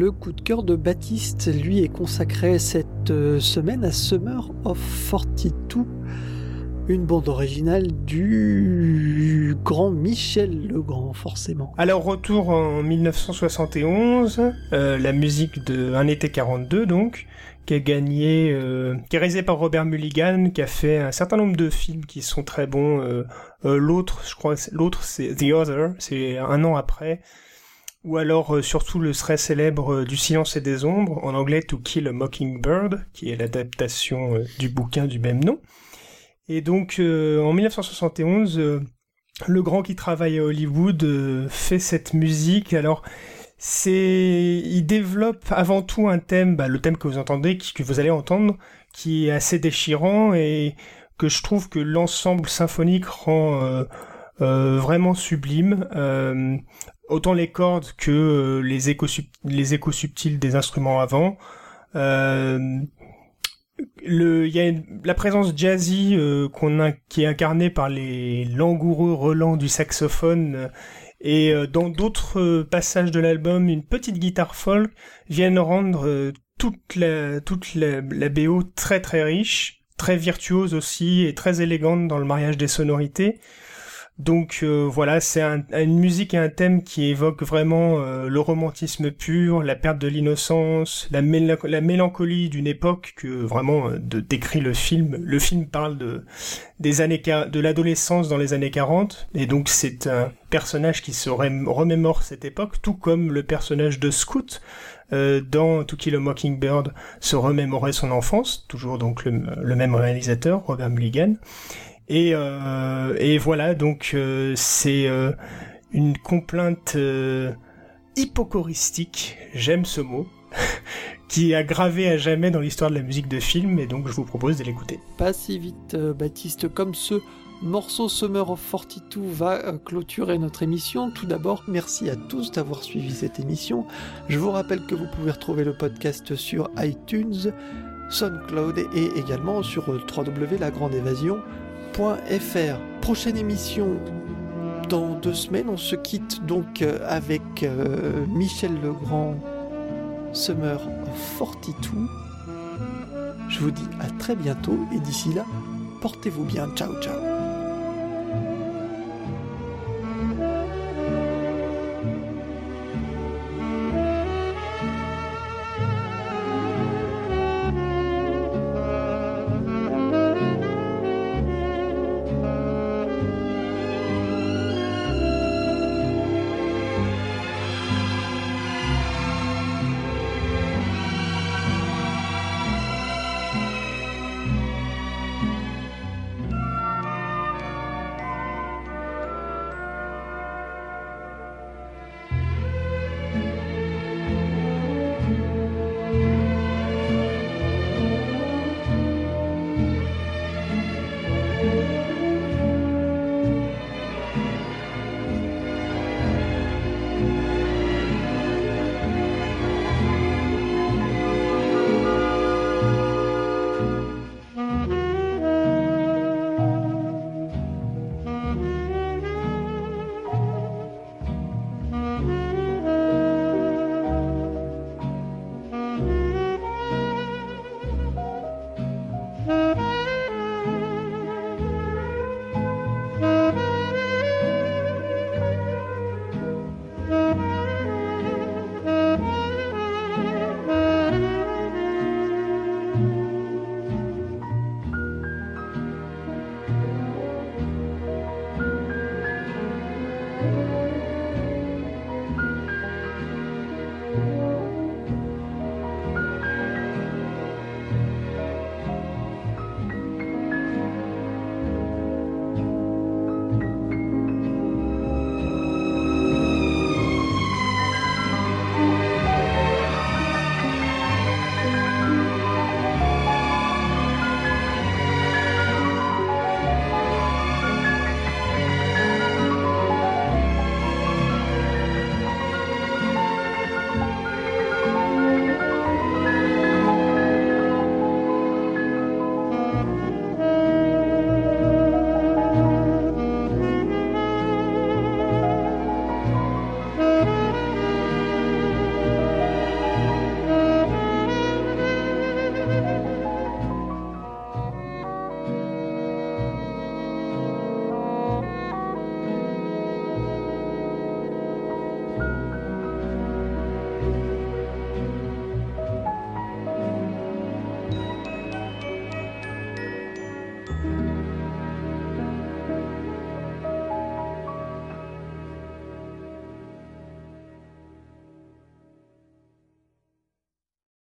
Le coup de cœur de Baptiste, lui, est consacré cette euh, semaine à Summer of 42, une bande originale du grand Michel Legrand, forcément. Alors, retour en 1971, euh, la musique de Un été 42, donc, qui a gagné, euh, qui est réalisé par Robert Mulligan, qui a fait un certain nombre de films qui sont très bons. l'autre, je crois, l'autre c'est The Other, c'est un an après ou alors euh, surtout le très célèbre euh, Du silence et des ombres, en anglais To Kill a Mockingbird, qui est l'adaptation euh, du bouquin du même nom. Et donc en 1971, le grand qui travaille à Hollywood fait cette musique. Alors c'est, il développe avant tout un thème, bah, le thème que vous entendez, que vous allez entendre, qui est assez déchirant et que je trouve que l'ensemble symphonique rend vraiment sublime autant les cordes que euh, les échos subtils des instruments avant. Euh, il y a la présence jazzy euh, qu'on a qui est incarnée par les langoureux relents du saxophone et dans d'autres passages de l'album une petite guitare folk viennent rendre toute la toute la, la, BO très très riche très virtuose aussi et très élégante dans le mariage des sonorités donc euh, voilà, c'est une musique et un thème qui évoque vraiment euh, le romantisme pur, la perte de l'innocence, la, mélancolie d'une époque que vraiment euh, décrit le film. Le film parle de des années de l'adolescence dans les années 40 et donc c'est un personnage qui se remémore cette époque, tout comme le personnage de Scout dans To Kill a Mockingbird se remémorait son enfance, toujours donc le même réalisateur, Robert Mulligan. Et, euh, et voilà, donc euh, c'est euh, une complainte hypocoristique, j'aime ce mot, qui a gravé à jamais dans l'histoire de la musique de film, et donc je vous propose de l'écouter. Pas si vite, Baptiste, comme ce morceau Summer of 42 va clôturer notre émission. Tout d'abord, merci à tous d'avoir suivi cette émission. Je vous rappelle que vous pouvez retrouver le podcast sur iTunes, SoundCloud et également sur www.lagrandeévasion.com Prochaine émission dans deux semaines. On se quitte donc euh, avec euh, Michel Legrand, Summer 42. Je vous dis à très bientôt et d'ici là, portez-vous bien. Ciao, ciao.